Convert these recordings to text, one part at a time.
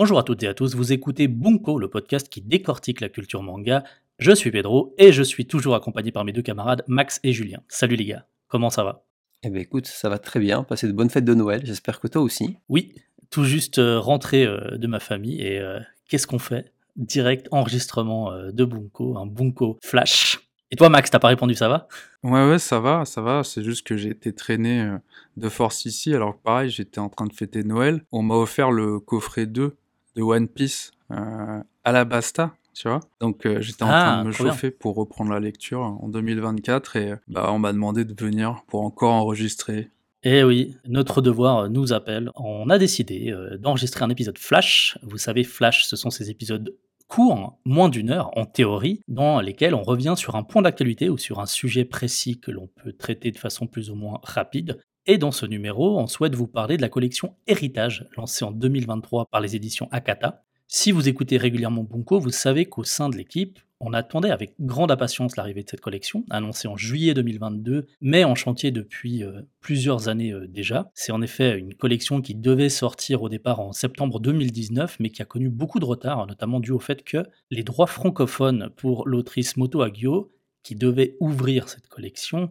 Bonjour à toutes et à tous, vous écoutez Bunko, le podcast qui décortique la culture manga. Je suis Pedro et je suis toujours accompagné par mes deux camarades Max et Julien. Salut les gars, comment ça va? Eh ben écoute, ça va très bien, passer de bonnes fêtes de Noël, j'espère que toi aussi. Oui, tout juste euh, rentré euh, de ma famille et euh, qu'est-ce qu'on fait? Direct enregistrement de Bunko, un Bunko flash. Et toi Max, t'as pas répondu, ça va? Ouais, ouais, ça va, ça va. C'est juste que j'ai été traîné de force ici, alors que pareil, j'étais en train de fêter Noël. On m'a offert le coffret 2 de One Piece euh, à la Basta, tu vois. Donc euh, j'étais en Ah, train de me bien. chauffer pour reprendre la lecture en 2024 et bah, on m'a demandé de venir pour encore enregistrer. Eh oui, notre devoir nous appelle. On a décidé euh, d'enregistrer un épisode flash. Vous savez, flash, ce sont ces épisodes courts, moins d'une heure en théorie, dans lesquels on revient sur un point d'actualité ou sur un sujet précis que l'on peut traiter de façon plus ou moins rapide. Et dans ce numéro, on souhaite vous parler de la collection Héritage, lancée en 2023 par les éditions Akata. Si vous écoutez régulièrement Bunko, vous savez qu'au sein de l'équipe, on attendait avec grande impatience l'arrivée de cette collection, annoncée en juillet 2022, mais en chantier depuis euh, plusieurs années euh, déjà. C'est en effet une collection qui devait sortir au départ en septembre 2019, mais qui a connu beaucoup de retard, notamment dû au fait que les droits francophones pour l'autrice Moto Hagio, qui devait ouvrir cette collection,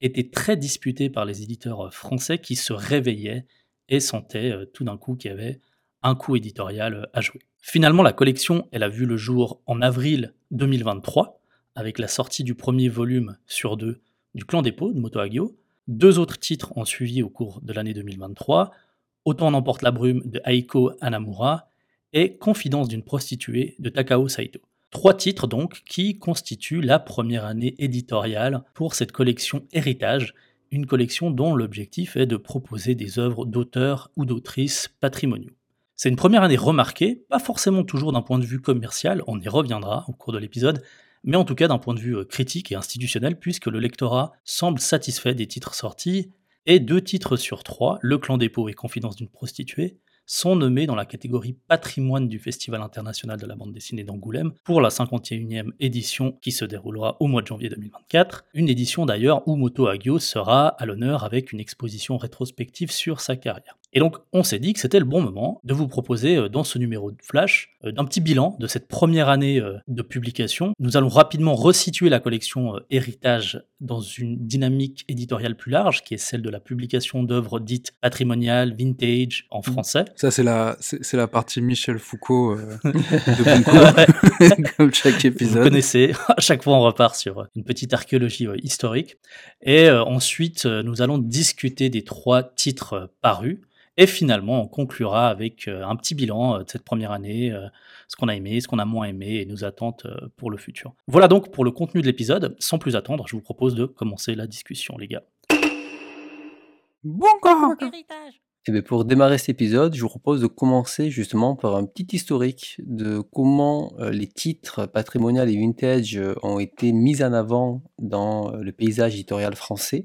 étaient très disputés par les éditeurs euh, français qui se réveillaient et sentaient euh, tout d'un coup qu'il y avait un coup éditorial euh, à jouer. Finalement, la collection, elle a vu le jour en avril 2023, avec la sortie du premier volume sur deux du Clan des Pots de Moto Hagio. Deux autres titres ont suivi au cours de l'année 2023, Autant n'emporte la brume de Aiko Hanamura et Confidence d'une prostituée de Takao Saito. Trois titres donc qui constituent la première année éditoriale pour cette collection Héritage, une collection dont l'objectif est de proposer des œuvres d'auteurs ou d'autrices patrimoniaux. C'est une première année remarquée, pas forcément toujours d'un point de vue commercial, on y reviendra au cours de l'épisode, mais en tout cas d'un point de vue euh, critique et institutionnel, puisque le lectorat semble satisfait des titres sortis, et deux titres sur trois, Le Clan des Pots et Confidence d'une prostituée, sont nommés dans la catégorie patrimoine du Festival international de la bande dessinée d'Angoulême pour la 51e édition qui se déroulera au mois de janvier 2024. Une édition d'ailleurs où Moto Hagio sera à l'honneur avec une exposition rétrospective sur sa carrière. Et donc on s'est dit que c'était le bon moment de vous proposer euh, dans ce numéro de Flash euh, d'un petit bilan de cette première année euh, de publication. Nous allons rapidement resituer la collection Héritage dans une dynamique éditoriale plus large qui est celle de la publication d'œuvres dites patrimoniales, vintage en français. Ça, c'est la, c'est c'est la partie Michel Foucault euh, de Bunko, comme chaque Vous épisode. connaissez, à chaque fois on repart sur une petite archéologie euh, historique. Et euh, ensuite, euh, nous allons discuter des trois titres euh, parus. Et finalement, on conclura avec euh, un petit bilan euh, de cette première année, euh, ce qu'on a aimé, ce qu'on a moins aimé et nos attentes euh, pour le futur. Voilà donc pour le contenu de l'épisode. Sans plus attendre, je vous propose de commencer la discussion, les gars. Bunko Et bien pour démarrer cet épisode, je vous propose de commencer justement par un petit historique de comment euh, les titres patrimonial et vintage euh, ont été mis en avant dans euh, le paysage éditorial français.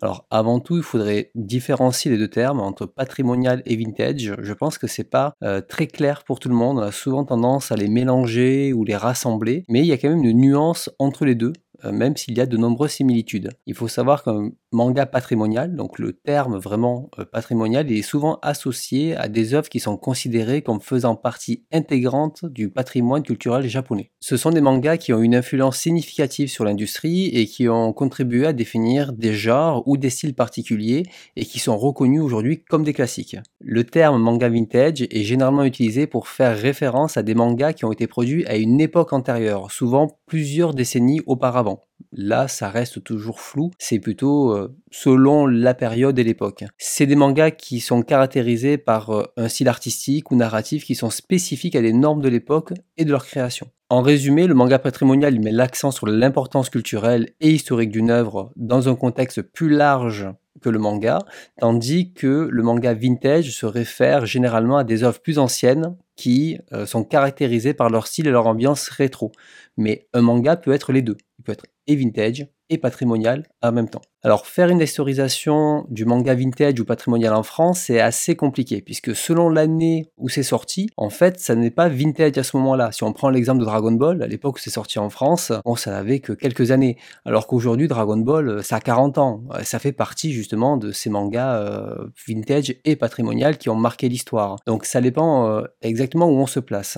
Alors avant tout, il faudrait différencier les deux termes entre patrimonial et vintage. Je pense que c'est pas très clair pour tout le monde. On a souvent tendance à les mélanger ou les rassembler, mais il y a quand même une nuance entre les deux même s'il y a de nombreuses similitudes. Il faut savoir qu'un manga patrimonial, donc le terme vraiment euh, patrimonial, il est souvent associé à des œuvres qui sont considérées comme faisant partie intégrante du patrimoine culturel japonais. Ce sont des mangas qui ont une influence significative sur l'industrie et qui ont contribué à définir des genres ou des styles particuliers et qui sont reconnus aujourd'hui comme des classiques. Le terme manga vintage est généralement utilisé pour faire référence à des mangas qui ont été produits à une époque antérieure, souvent plusieurs décennies auparavant. Là, ça reste toujours flou, c'est plutôt euh, selon la période et l'époque. C'est des mangas qui sont caractérisés par euh, un style artistique ou narratif qui sont spécifiques à des normes de l'époque et de leur création. En résumé, le manga patrimonial met l'accent sur l'importance culturelle et historique d'une œuvre dans un contexte plus large que le manga, tandis que le manga vintage se réfère généralement à des œuvres plus anciennes qui euh, sont caractérisées par leur style et leur ambiance rétro. Mais un manga peut être les deux. Il peut être et vintage et patrimonial en même temps. Alors faire une historisation du manga vintage ou patrimonial en France, c'est assez compliqué puisque selon l'année où c'est sorti, en fait, ça n'est pas vintage à ce moment-là. Si on prend l'exemple de Dragon Ball, à l'époque où c'est sorti en France, on ça n'avait que quelques années. Alors qu'aujourd'hui, Dragon Ball, ça a 40 ans. Ça fait partie justement de ces mangas euh, vintage et patrimonial qui ont marqué l'histoire. Donc ça dépend euh, exactement où on se place.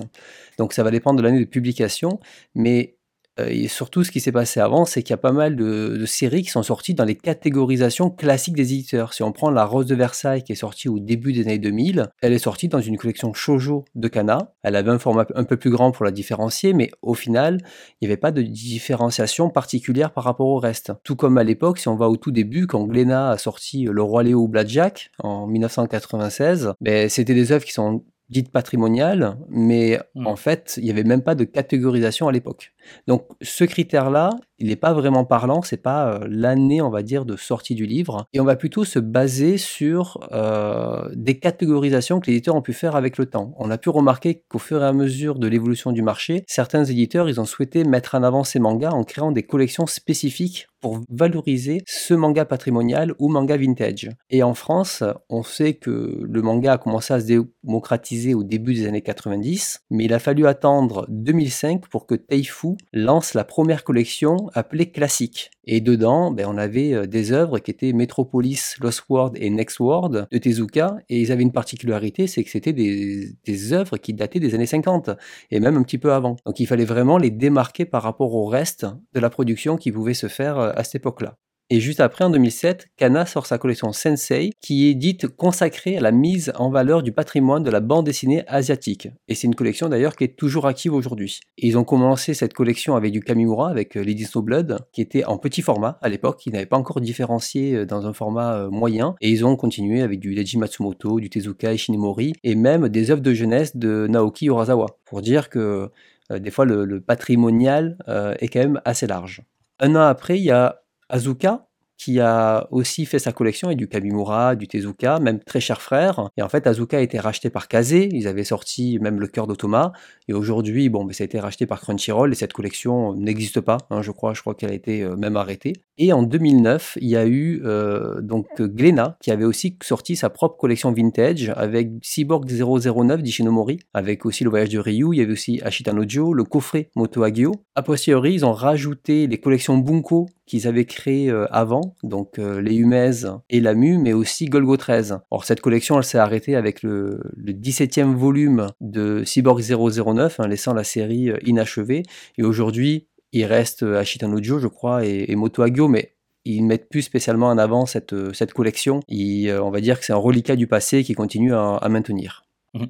Donc ça va dépendre de l'année de publication, mais euh, et surtout, ce qui s'est passé avant, c'est qu'il y a pas mal de, séries qui sont sorties dans les catégorisations classiques des éditeurs. Si on prend La Rose de Versailles, qui est sortie au début des années 2000, elle est sortie dans une collection shoujo de Kana. Elle avait un format un peu plus grand pour la différencier, mais au final, il n'y avait pas de différenciation particulière par rapport au reste. Tout comme à l'époque, si on va au tout début, quand Glénat a sorti Le Roi Léo ou Blackjack en 1996, ben, c'était des œuvres qui sont dites patrimoniales, mais mmh. en fait, il n'y avait même pas de catégorisation à l'époque. Donc ce critère-là, il n'est pas vraiment parlant, c'est pas euh, l'année, on va dire, de sortie du livre, et on va plutôt se baser sur euh, des catégorisations que les éditeurs ont pu faire avec le temps. On a pu remarquer qu'au fur et à mesure de l'évolution du marché, certains éditeurs, ils ont souhaité mettre en avant ces mangas en créant des collections spécifiques pour valoriser ce manga patrimonial ou manga vintage. Et en France, on sait que le manga a commencé à se démocratiser au début des années 90, mais il a fallu attendre 2005 pour que Taifu lance la première collection appelée Classique. Et dedans, ben, on avait euh, des œuvres qui étaient Metropolis, Lost World et Next World de Tezuka, et ils avaient une particularité, c'est que c'était des, des œuvres qui dataient des années 50, et même un petit peu avant. Donc il fallait vraiment les démarquer par rapport au reste de la production qui pouvait se faire euh, à cette époque-là. Et juste après, en 2007, Kana sort sa collection Sensei, qui est dite consacrée à la mise en valeur du patrimoine de la bande dessinée asiatique. Et c'est une collection d'ailleurs qui est toujours active aujourd'hui. Ils ont commencé cette collection avec du Kamimura, avec euh, Lady Snowblood, qui était en petit format à l'époque, qui n'avait pas encore différencié euh, dans un format euh, moyen. Et ils ont continué avec du Leiji Matsumoto, du Tezuka Ishinomori, et même des œuvres de jeunesse de Naoki Urasawa. Pour dire que des fois le, patrimonial est quand même assez large. Un an après, il y a Azuka, qui a aussi fait sa collection et du Kamimura, du Tezuka, même très cher frère. Et en fait, Azuka a été racheté par Kaze, ils avaient sorti même le cœur d'Otoma, et aujourd'hui, bon, mais ça a été racheté par Crunchyroll, et cette collection n'existe pas, hein, je crois, je crois qu'elle a été euh, même arrêtée. Et en 2009, il y a eu euh, donc Glénat, qui avait aussi sorti sa propre collection vintage, avec Cyborg 009 d'Ishinomori, avec aussi le voyage de Ryu, il y avait aussi Ashita Nojo, le coffret Moto Agio. A posteriori, ils ont rajouté les collections Bunko qu'ils avaient créé euh, avant, donc euh, les Humez et Lamu, mais aussi Golgo 13. Or, cette collection, elle s'est arrêtée avec le, 17e volume de Cyborg 009, hein, laissant la série euh, inachevée. Et aujourd'hui, il reste Ashitanojo, je crois, et, Moto Agio, mais ils ne mettent plus spécialement en avant cette, cette collection. on va dire que c'est un reliquat du passé qui continue à maintenir.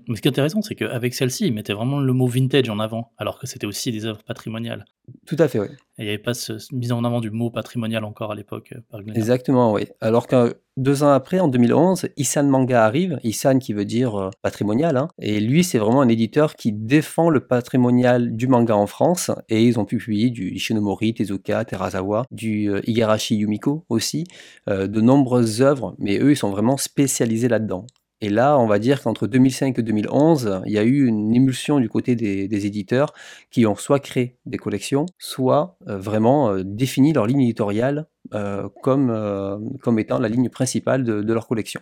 Mais ce qui est intéressant, c'est qu'avec celle-ci, ils mettaient vraiment le mot vintage en avant, alors que c'était aussi des œuvres patrimoniales. Tout à fait, oui. Et il n'y avait pas cette mise en avant du mot patrimonial encore à l'époque euh, par Exactement, oui. Alors que deux ans après, en 2011, Isan Manga arrive, Isan qui veut dire euh, patrimonial, hein. et lui, c'est vraiment un éditeur qui défend le patrimonial du manga en France, et ils ont pu publier du Ishinomori, Tezuka, Terazawa, du euh, Igarashi Yumiko aussi, de nombreuses œuvres, mais eux, ils sont vraiment spécialisés là-dedans. Et là, on va dire qu'entre 2005 et 2011, il y a eu une émulsion du côté des, éditeurs qui ont soit créé des collections, soit euh, vraiment euh, défini leur ligne éditoriale euh, comme, comme étant la ligne principale de leur collection.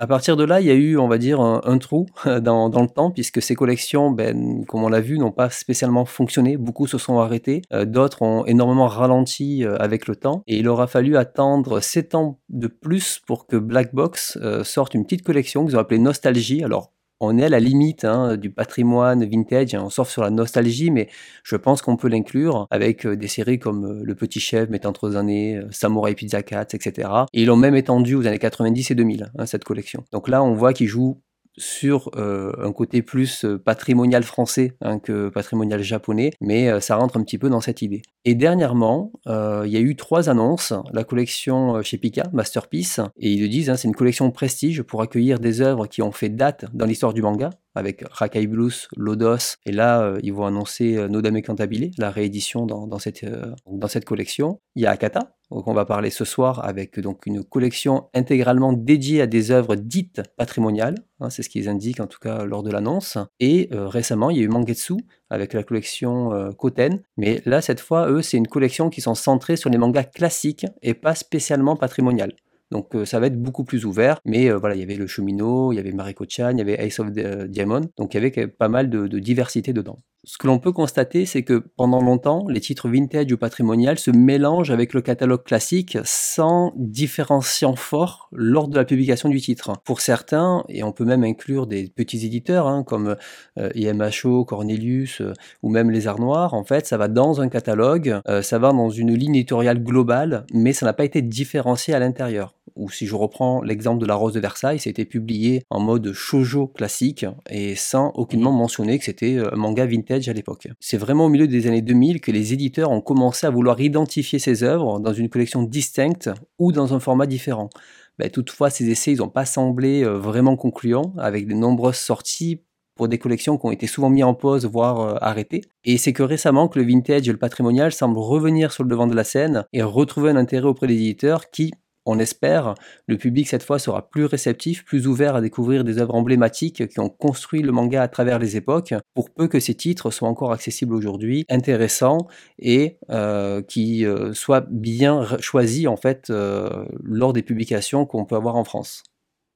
À partir de là, il y a eu, on va dire, un, trou dans, le temps, puisque ces collections, ben, comme on l'a vu, n'ont pas spécialement fonctionné. Beaucoup se sont arrêtés, euh, d'autres ont énormément ralenti euh, avec le temps, et il aura fallu attendre 7 ans de plus pour que Black Box euh, sorte une petite collection qu'ils ont appelée Nostalgie. Alors, on est à la limite hein, du patrimoine vintage, on sort sur la nostalgie, mais je pense qu'on peut l'inclure avec euh, des séries comme euh, Le Petit Chef, Mettant années, euh, Samurai Pizza Cats, etc. Et ils l'ont même étendu aux années 90 et 2000, hein, cette collection. Donc là, on voit qu'ils jouent sur euh, un côté plus euh, patrimonial français hein, que patrimonial japonais, mais euh, ça rentre un petit peu dans cette idée. Et dernièrement, il y a eu trois annonces. La collection chez Pika, Masterpiece, et ils le disent, hein, c'est une collection prestige pour accueillir des œuvres qui ont fait date dans l'histoire du manga, avec Rakai Blues, Lodos, et là, euh, ils vont annoncer euh, Nodame Cantabile, la réédition dans, dans cette, euh, dans cette collection. Il y a Akata, donc on va parler ce soir avec donc une collection intégralement dédiée à des œuvres dites patrimoniales, hein, c'est ce qu'ils indiquent en tout cas lors de l'annonce. Et récemment, il y a eu Mangetsu avec la collection Koten, mais là cette fois, eux, c'est une collection qui sont centrées sur les mangas classiques et pas spécialement patrimoniales. Donc euh, ça va être beaucoup plus ouvert. Mais euh, voilà, il y avait le Cheminot, il y avait Mariko-chan, il y avait Ace of euh, Diamond. Donc il y avait pas mal de, diversité dedans. Ce que l'on peut constater, c'est que pendant longtemps, les titres vintage ou patrimonial se mélangent avec le catalogue classique sans différenciant fort lors de la publication du titre. Pour certains, et on peut même inclure des petits éditeurs hein, comme IMHO, Cornelius ou même Les Arts Noirs, en fait, ça va dans un catalogue, ça va dans une ligne éditoriale globale, mais ça n'a pas été différencié à l'intérieur ou si je reprends l'exemple de La Rose de Versailles, ça a été publié en mode shoujo classique et sans aucunement mhm. mentionner que c'était un manga vintage à l'époque. C'est vraiment au milieu des années 2000 que les éditeurs ont commencé à vouloir identifier ces œuvres dans une collection distincte ou dans un format différent. Ben, toutefois, ces essais n'ont pas semblé euh, vraiment concluants, avec de nombreuses sorties pour des collections qui ont été souvent mises en pause, voire euh, arrêtées. Et c'est que récemment que le vintage et le patrimonial semblent revenir sur le devant de la scène et retrouver un intérêt auprès des éditeurs qui, on espère, le public cette fois sera plus réceptif, plus ouvert à découvrir des œuvres emblématiques qui ont construit le manga à travers les époques, pour peu que ces titres soient encore accessibles aujourd'hui, intéressants et euh, qui euh, soient bien choisis en fait euh, lors des publications qu'on peut avoir en France.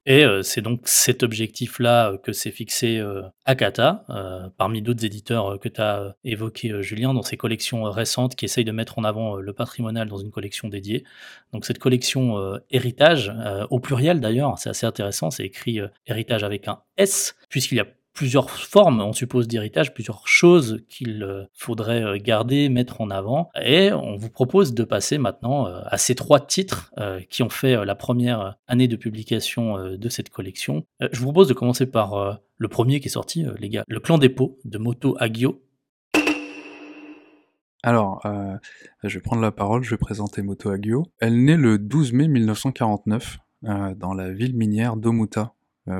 Et euh, c'est donc cet objectif-là euh, que s'est fixé euh, Akata, parmi d'autres éditeurs que tu as évoqué, Julien, dans ses collections récentes qui essayent de mettre en avant le patrimonial dans une collection dédiée. Donc cette collection héritage, au pluriel d'ailleurs, c'est assez intéressant, c'est écrit héritage avec un S, puisqu'il y a plusieurs formes, on suppose, d'héritage, plusieurs choses qu'il euh, faudrait euh, garder, mettre en avant. Et on vous propose de passer maintenant euh, à ces trois titres qui ont fait la première année de publication de cette collection. Je vous propose de commencer par le premier qui est sorti, les gars, Le Clan des de Moto Agio. Alors, je vais prendre la parole, je vais présenter Moto Agio. Elle naît le 12 mai 1949 dans la ville minière d'Omuta,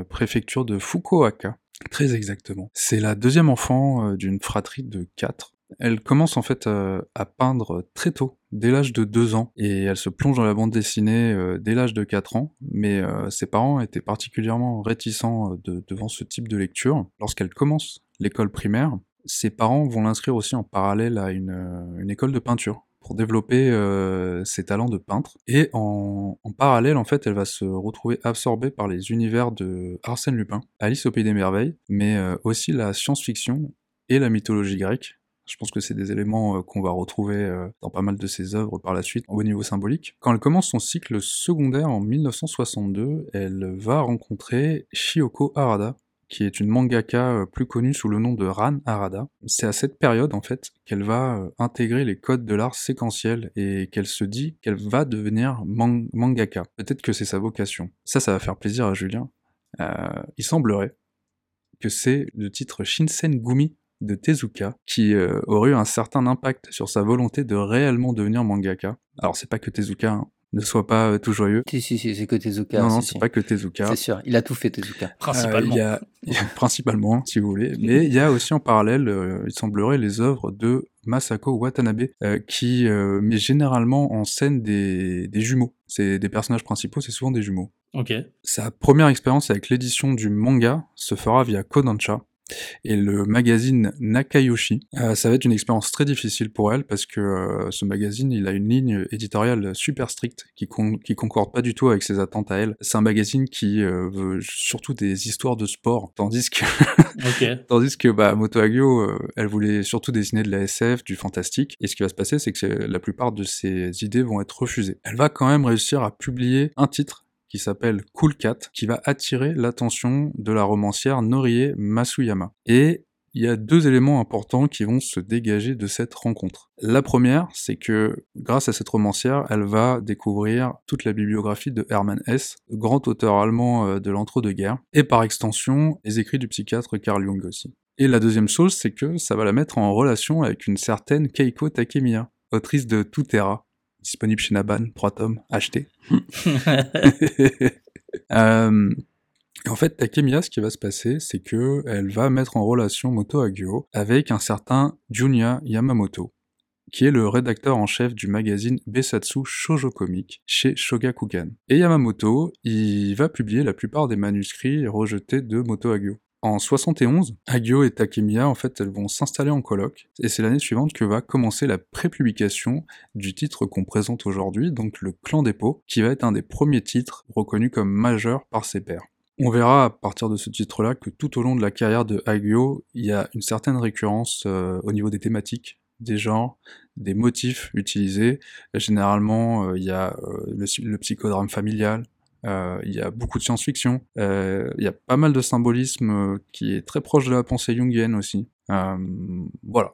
préfecture de Fukuoka. Très exactement. C'est la deuxième enfant euh, d'une fratrie de quatre. Elle commence en fait euh, à peindre très tôt, dès l'âge de 2 ans, et elle se plonge dans la bande dessinée euh, dès l'âge de 4 ans, mais ses parents étaient particulièrement réticents devant ce type de lecture. Lorsqu'elle commence l'école primaire, ses parents vont l'inscrire aussi en parallèle à une école de peinture pour développer euh, ses talents de peintre. Et en, parallèle, en fait, elle va se retrouver absorbée par les univers de Arsène Lupin, Alice au Pays des Merveilles, mais euh, aussi la science-fiction et la mythologie grecque. Je pense que c'est des éléments euh, qu'on va retrouver dans pas mal de ses œuvres par la suite au niveau symbolique. Quand elle commence son cycle secondaire en 1962, elle va rencontrer Shioko Harada, qui est une mangaka euh, plus connue sous le nom de Ran Arada. C'est à cette période en fait qu'elle va euh, intégrer les codes de l'art séquentiel et qu'elle se dit qu'elle va devenir mangaka. Peut-être que c'est sa vocation. Ça, ça va faire plaisir à Julien. Euh, il semblerait que c'est le titre Shinsen Gumi de Tezuka qui aurait eu un certain impact sur sa volonté de réellement devenir mangaka. Alors c'est pas que Tezuka, hein ne sois pas euh, tout joyeux. Si, si, si, c'est que Tezuka. Non, non, c'est pas que Tezuka. C'est sûr, il a tout fait Tezuka. Principalement. Euh, y a, principalement, si vous voulez. Mais il y a aussi en parallèle, euh, il semblerait, les œuvres de Masako Watanabe, qui met généralement en scène des, des jumeaux. C'est des personnages principaux, c'est souvent des jumeaux. Ok. Sa première expérience avec l'édition du manga se fera via Kodansha, et le magazine Nakayoshi. Euh, ça va être une expérience très difficile pour elle parce que euh, ce magazine, il a une ligne éditoriale super stricte qui, qui concorde pas du tout avec ses attentes à elle. C'est un magazine qui euh, veut surtout des histoires de sport, tandis que tandis que bah, Moto Hagio, elle voulait surtout dessiner de la SF, du fantastique. Et ce qui va se passer, c'est que la plupart de ses idées vont être refusées. Elle va quand même réussir à publier un titre qui s'appelle Cool Cat, qui va attirer l'attention de la romancière Norie Masuyama. Et il y a deux éléments importants qui vont se dégager de cette rencontre. La première, c'est que grâce à cette romancière, elle va découvrir toute la bibliographie de Hermann Hesse, grand auteur allemand euh, de l'entre-deux-guerres, et par extension, les écrits du psychiatre Carl Jung aussi. Et la deuxième chose, c'est que ça va la mettre en relation avec une certaine Keiko Takemiya, autrice de Tutera, disponible chez Naban, 3 tomes, acheté. Euh, en fait, Takemiya, ce qui va se passer, c'est que elle va mettre en relation Moto Hagio avec un certain Junya Yamamoto, qui est le rédacteur en chef du magazine Besatsu Shoujo Comic chez Shogakukan. Et Yamamoto, il va publier la plupart des manuscrits rejetés de Moto Hagio. En 71, Hagio et Takemiya, en fait, elles vont s'installer en colloque, et c'est l'année suivante que va commencer la prépublication du titre qu'on présente aujourd'hui, donc le Clan des Pots, qui va être un des premiers titres reconnus comme majeurs par ses pairs. On verra à partir de ce titre-là que tout au long de la carrière de Hagio, il y a une certaine récurrence euh, au niveau des thématiques, des genres, des motifs utilisés. Généralement, euh, il y a euh, le, psychodrame familial, il y a beaucoup de science-fiction, euh, il y a pas mal de symbolisme euh, qui est très proche de la pensée jungienne aussi. Euh, voilà.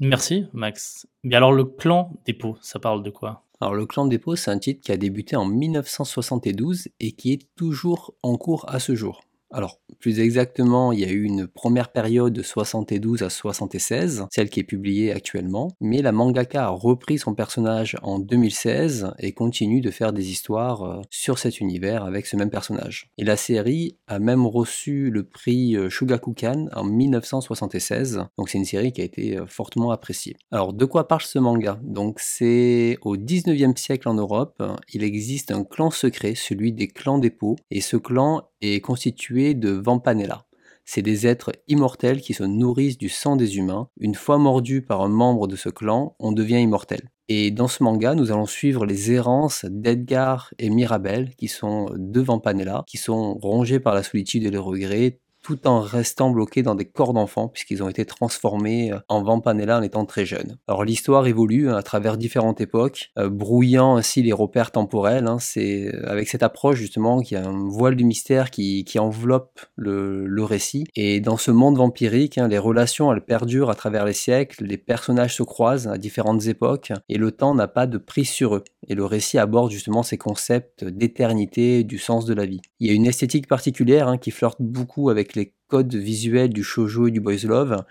Merci, Max. Mais alors, le clan des pots, ça parle de quoi? Alors le Clan des Pots, c'est un titre qui a débuté en 1972 et qui est toujours en cours à ce jour. Alors, plus exactement, il y a eu une première période de 72 à 76, celle qui est publiée actuellement, mais la mangaka a repris son personnage en 2016 et continue de faire des histoires euh, sur cet univers avec ce même personnage. Et la série a même reçu le prix euh, Shugakukan en 1976, donc c'est une série qui a été euh, fortement appréciée. Alors, de quoi parle ce manga? Donc, c'est au 19e siècle en Europe, il existe un clan secret, celui des clans des pots, et ce clan est constitué de Vampanella. C'est des êtres immortels qui se nourrissent du sang des humains. Une fois mordus par un membre de ce clan, on devient immortel. Et dans ce manga, nous allons suivre les errances d'Edgar et Mirabel, qui sont deux Vampanella, qui sont rongés par la solitude et le regret, tout en restant bloqués dans des corps d'enfants, puisqu'ils ont été transformés euh, en Vampanella en étant très jeunes. Alors l'histoire évolue hein, à travers différentes époques, euh, brouillant ainsi les repères temporels. hein. C'est euh, avec cette approche justement qu'il y a un voile du mystère qui, qui enveloppe le, le récit. Et dans ce monde vampirique, hein, les relations elles perdurent à travers les siècles, les personnages se croisent à différentes époques, et le temps n'a pas de prise sur eux. Et le récit aborde justement ces concepts d'éternité, du sens de la vie. Il y a une esthétique particulière qui flirte beaucoup avec les codes visuels du shoujo et du boys love.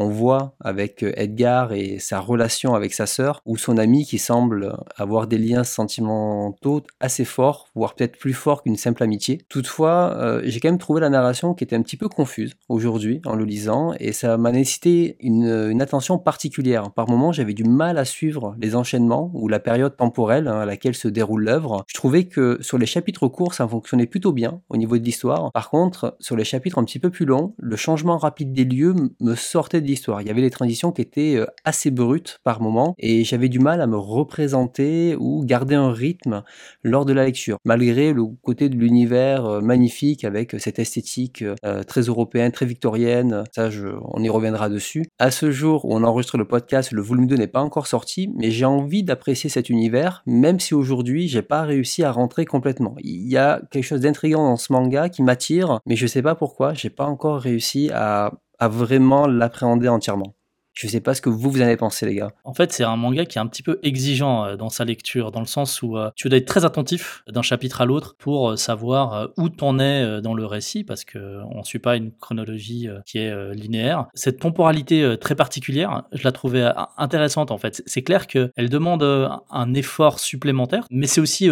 On voit avec euh, Edgar et sa relation avec sa sœur, ou son ami qui semble avoir des liens sentimentaux assez forts, voire peut-être plus forts qu'une simple amitié. Toutefois, euh, j'ai quand même trouvé la narration qui était un petit peu confuse aujourd'hui en le lisant, et ça m'a nécessité une, une attention particulière. Par moments, j'avais du mal à suivre les enchaînements ou la période temporelle hein, à laquelle se déroule l'œuvre. Je trouvais que sur les chapitres courts, ça fonctionnait plutôt bien au niveau de l'histoire. Par contre, sur les chapitres un petit peu plus longs, le changement rapide des lieux me sortait Il y avait des transitions qui étaient euh, assez brutes par moments et j'avais du mal à me représenter ou garder un rythme lors de la lecture, malgré le côté de l'univers euh, magnifique avec cette esthétique euh, très européenne, très victorienne. Ça, je, on y reviendra dessus. À ce jour où on enregistre le podcast, le volume 2 n'est pas encore sorti, mais j'ai envie d'apprécier cet univers, même si aujourd'hui j'ai pas réussi à rentrer complètement. Il y a quelque chose d'intriguant dans ce manga qui m'attire, mais je sais pas pourquoi, j'ai pas encore réussi à, à vraiment l'appréhender entièrement. Je sais pas ce que vous, vous en avez pensé, les gars. En fait, c'est un manga qui est un petit peu exigeant euh, dans sa lecture, dans le sens où euh, tu dois être très attentif d'un chapitre à l'autre pour euh, savoir où t'en es dans le récit, parce que euh, on suit pas une chronologie qui est linéaire. Cette temporalité très particulière, je la trouvais intéressante en fait. C'est clair qu'elle demande un effort supplémentaire, mais c'est aussi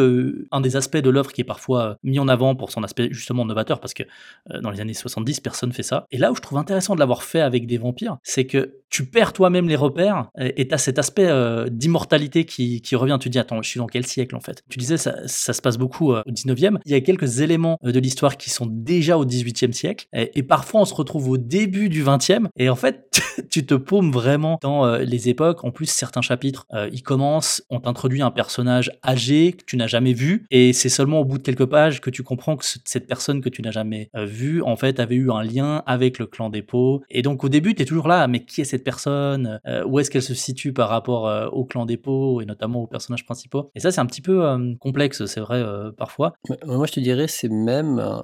un des aspects de l'œuvre qui est parfois mis en avant pour son aspect justement novateur, parce que dans les années 70, personne fait ça. Et là où je trouve intéressant de l'avoir fait avec des vampires, c'est que tu perds toi-même les repères et tu as cet aspect euh, d'immortalité qui, revient. Tu dis, attends, je suis dans quel siècle en fait? Tu disais, ça, se passe beaucoup euh, au 19e. Il y a quelques éléments euh, de l'histoire qui sont déjà au 18e siècle et, parfois on se retrouve au début du 20e et en fait, tu te paumes vraiment dans les époques. En plus, certains chapitres, ils commencent, on t'introduit un personnage âgé que tu n'as jamais vu et c'est seulement au bout de quelques pages que tu comprends que ce- cette personne que tu n'as jamais vue, en fait, avait eu un lien avec le clan des pots. Et donc au début, tu es toujours là, mais qui est cette personne? Euh, Où est-ce qu'elle se situe par rapport euh, au clan des pots et notamment aux personnages principaux Et ça, c'est un petit peu euh, complexe, c'est vrai, parfois. Moi, je te dirais, c'est même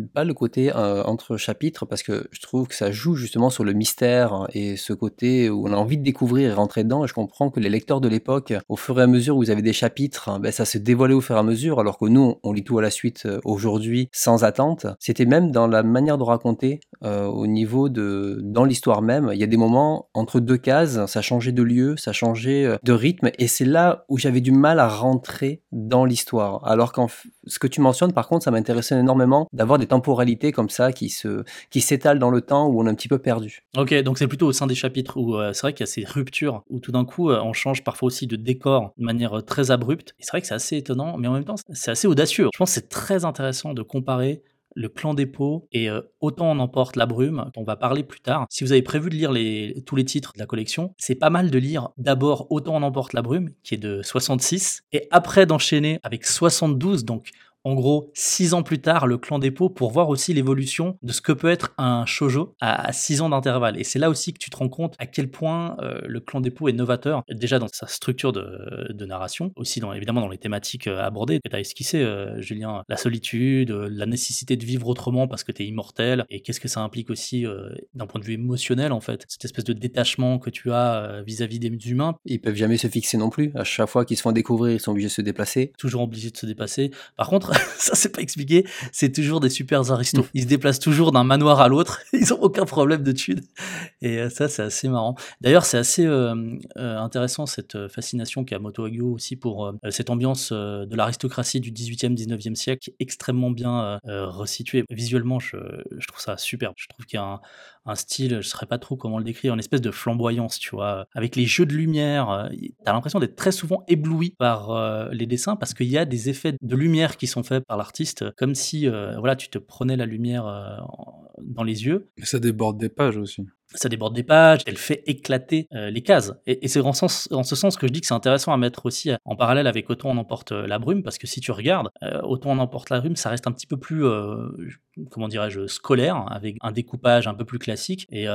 pas le côté euh, entre chapitres, parce que je trouve que ça joue justement sur le mystère et ce côté où on a envie de découvrir et rentrer dedans. Je comprends que les lecteurs de l'époque, au fur et à mesure où vous avez des chapitres, hein, ben, ça se dévoilait au fur et à mesure, alors que nous, on lit tout à la suite euh, aujourd'hui sans attente. C'était même dans la manière de raconter, euh, au niveau de dans l'histoire même. Il y a des moments entre deux cases, ça changeait de lieu, ça changeait de rythme, et c'est là où j'avais du mal à rentrer dans l'histoire. Alors qu'en Ce que tu mentionnes, par contre, ça m'intéressait énormément d'avoir des temporalités comme ça qui se qui s'étalent dans le temps où on est un petit peu perdu. Ok, donc c'est plutôt au sein des chapitres où euh, c'est vrai qu'il y a ces ruptures où tout d'un coup euh, on change parfois aussi de décor de manière euh, très abrupte. Et c'est vrai que c'est assez étonnant, mais en même temps c'est assez audacieux. Je pense que c'est très intéressant de comparer le clan pots et Autant on emporte la brume, dont on va parler plus tard. Si vous avez prévu de lire les, tous les titres de la collection, c'est pas mal de lire d'abord Autant on emporte la brume, qui est de 66, et après d'enchaîner avec 72, donc en gros, six ans plus tard, le clan des pour voir aussi l'évolution de ce que peut être un shojo à six ans d'intervalle. Et c'est là aussi que tu te rends compte à quel point euh, le clan des est novateur, déjà dans sa structure de, narration, aussi dans, évidemment dans les thématiques euh, abordées que tu as esquissé, euh, Julien, la solitude, la nécessité de vivre autrement parce que tu es immortel, et qu'est-ce que ça implique aussi d'un point de vue émotionnel, en fait, cette espèce de détachement que tu as vis-à-vis des humains. Ils peuvent jamais se fixer non plus. À chaque fois qu'ils se font découvrir, ils sont obligés de se déplacer. Toujours obligés de se déplacer. Par contre, ça c'est pas expliqué, c'est toujours des super aristos. Ils se déplacent toujours d'un manoir à l'autre, ils ont aucun problème de thunes. Et euh, ça c'est assez marrant. D'ailleurs c'est assez euh, euh, intéressant cette fascination qu'a Moto Hagio aussi pour cette ambiance de l'aristocratie du 18e, 19e siècle, extrêmement bien resituée. Visuellement je, je, trouve ça super. Je trouve qu'il y a un, un style, je saurais pas trop comment le décrire, une espèce de flamboyance, tu vois, avec les jeux de lumière. Euh, t'as l'impression d'être très souvent ébloui par euh, les dessins parce qu'il y a des effets de lumière qui sont faits par l'artiste, comme si, euh, voilà, tu te prenais la lumière dans les yeux. Mais ça déborde des pages aussi ça déborde des pages, elle fait éclater euh, les cases. Et, c'est en, ce sens que je dis que c'est intéressant à mettre aussi euh, en parallèle avec Autant on emporte euh, la brume, parce que si tu regardes, Autant on emporte la brume, ça reste un petit peu plus, comment dirais-je, scolaire, avec un découpage un peu plus classique. Et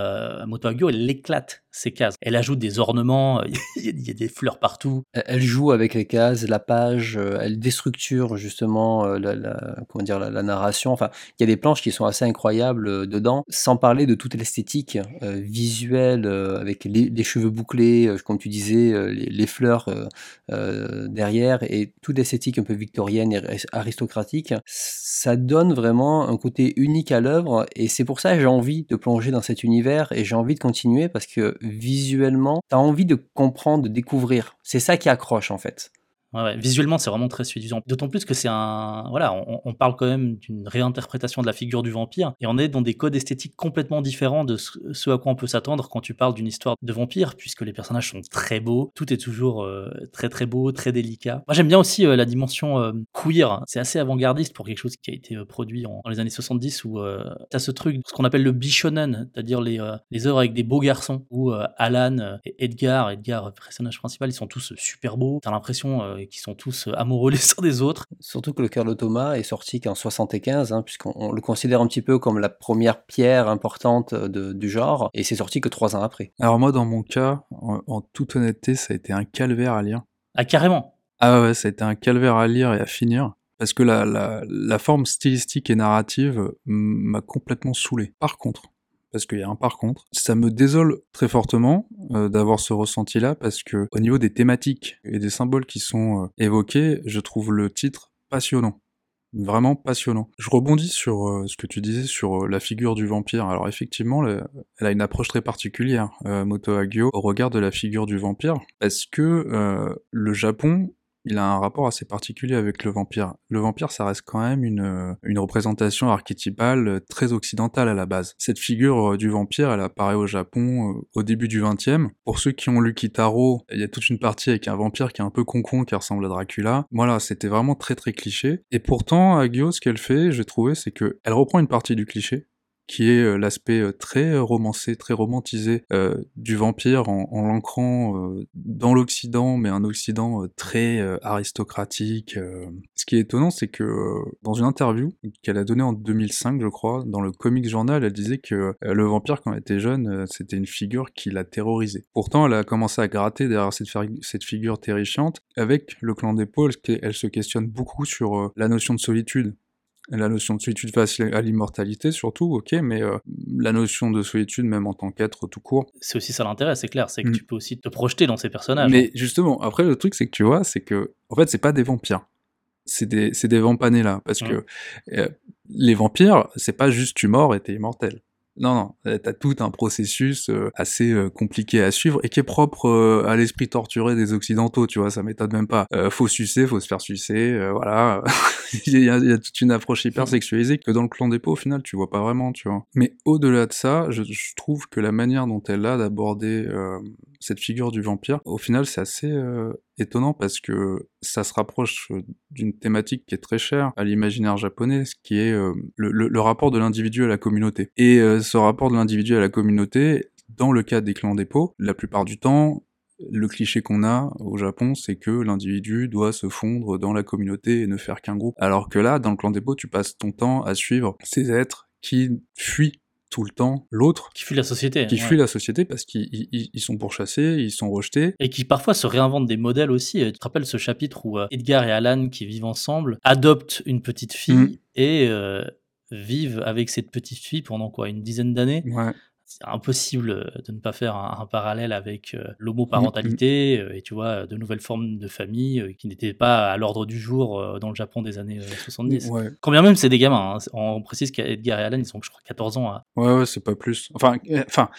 Moto Hagio, elle éclate ces cases. Elle ajoute des ornements, il y, a des fleurs partout. Elle joue avec les cases, la page, elle déstructure justement la, comment dire, la, narration. Enfin, il y a des planches qui sont assez incroyables dedans, sans parler de toute l'esthétique euh, visuel euh, avec les, cheveux bouclés, euh, comme tu disais, les, fleurs derrière et toute l'esthétique un peu victorienne et aristocratique, ça donne vraiment un unique à l'œuvre et c'est pour ça que j'ai envie de plonger dans cet univers et j'ai envie de continuer parce que visuellement, tu as envie de comprendre, de découvrir. C'est ça qui accroche en fait. Ouais, Visuellement, c'est vraiment très séduisant. D'autant plus que c'est un. Voilà, on, parle quand même d'une réinterprétation de la figure du vampire, et on est dans des codes esthétiques complètement différents de ce, à quoi on peut s'attendre quand tu parles d'une histoire de vampire, puisque les personnages sont très beaux, tout est toujours euh, très très beau, très délicat. Moi, j'aime bien aussi euh, la dimension euh, queer. C'est assez avant-gardiste pour quelque chose qui a été produit en, dans les années 70, où tu as ce truc, ce qu'on appelle le bishonen, c'est-à-dire les, les œuvres avec des beaux garçons, où Alan et Edgar, Edgar, personnage principal, ils sont tous super beaux. T'as l'impression qui sont tous euh, amoureux les uns des autres. Surtout que le cœur de Thomas est sorti qu'en 75, hein, puisqu'on le considère un petit peu comme la première pierre importante de, du genre, et c'est sorti que trois ans après. Alors moi, dans mon cas, en, toute honnêteté, ça a été un calvaire à lire. Ah carrément? Ah ouais, ça a été un calvaire à lire et à finir. Parce que la, la, la forme stylistique et narrative m'a complètement saoulé. Par contre, parce qu'il y a un par contre. Ça me désole très fortement euh, d'avoir ce ressenti-là parce que au niveau des thématiques et des symboles qui sont euh, évoqués, je trouve le titre passionnant. Vraiment passionnant. Je rebondis sur euh, ce que tu disais sur la figure du vampire. Alors effectivement, elle a une approche très particulière, Moto Hagio, au regard de la figure du vampire, parce que le Japon il a un rapport assez particulier avec le vampire. Le vampire, ça reste quand même une, euh, une représentation archétypale euh, très occidentale à la base. Cette figure euh, du vampire, elle apparaît au Japon au début du 20e. Pour ceux qui ont lu Kitaro, il y a toute une partie avec un vampire qui est un peu concon, qui ressemble à Dracula. Voilà, c'était vraiment très très cliché. Et pourtant, Agio, ce qu'elle fait, j'ai trouvé, c'est que elle reprend une partie du cliché, qui est euh, l'aspect euh, très euh, romancé, très romantisé du vampire en, l'ancrant dans l'Occident, mais un Occident très aristocratique. Ce qui est étonnant, c'est que dans une interview qu'elle a donnée en 2005, je crois, dans le Comics Journal, elle disait que le vampire, quand elle était jeune, c'était une figure qui l'a terrorisée. Pourtant, elle a commencé à gratter derrière cette, cette figure terrifiante. Avec le clan des elle se questionne beaucoup sur la notion de solitude la notion de solitude face à l'immortalité, surtout, ok, mais euh, la notion de solitude, même en tant qu'être tout court. C'est aussi ça l'intérêt, c'est clair, c'est que mm. tu peux aussi te projeter dans ces personnages. Mais justement, après, le truc, c'est que tu vois, c'est que, en fait, c'est pas des vampires. C'est des, c'est des vampanés là, parce mm. que euh, les vampires, c'est pas juste tu mords et t'es immortel. Non, non, euh, t'as tout un processus euh, assez euh, compliqué à suivre et qui est propre à l'esprit torturé des occidentaux, tu vois, ça m'étonne même pas. faut sucer, faut se faire sucer, voilà. il, y a, il, y a, toute une approche hyper sexualisée que dans le clan des pots, au final, tu vois pas vraiment, tu vois. Mais au-delà de ça, je, je, trouve que la manière dont elle a d'aborder cette figure du vampire, au final, c'est assez euh, étonnant parce que ça se rapproche euh, d'une thématique qui est très chère à l'imaginaire japonais, ce qui est euh, le, rapport de l'individu à la communauté. Et ce rapport de l'individu à la communauté, dans le cas des clans des pots, la plupart du temps, le cliché qu'on a au Japon, c'est que l'individu doit se fondre dans la communauté et ne faire qu'un groupe. Alors que là, dans le clan pots, tu passes ton temps à suivre ces êtres qui fuient tout le temps l'autre. Qui fuit la société. Qui fuit la société parce qu'ils sont pourchassés, ils sont rejetés. Et qui parfois se réinventent des modèles aussi. Tu te rappelles ce chapitre où euh, Edgar et Alan, qui vivent ensemble, adoptent une petite fille mm. et euh, vivent avec cette petite fille pendant quoi Une dizaine d'années? Ouais c'est impossible euh, de ne pas faire un, parallèle avec euh, l'homoparentalité euh, et tu vois de nouvelles formes de famille qui n'étaient pas à l'ordre du jour dans le Japon des années 70. Ouais. Quand bien même c'est des gamins, hein. on précise qu'Edgar et Alan ils sont je crois 14 ans. À... Ouais ouais c'est pas plus. Enfin enfin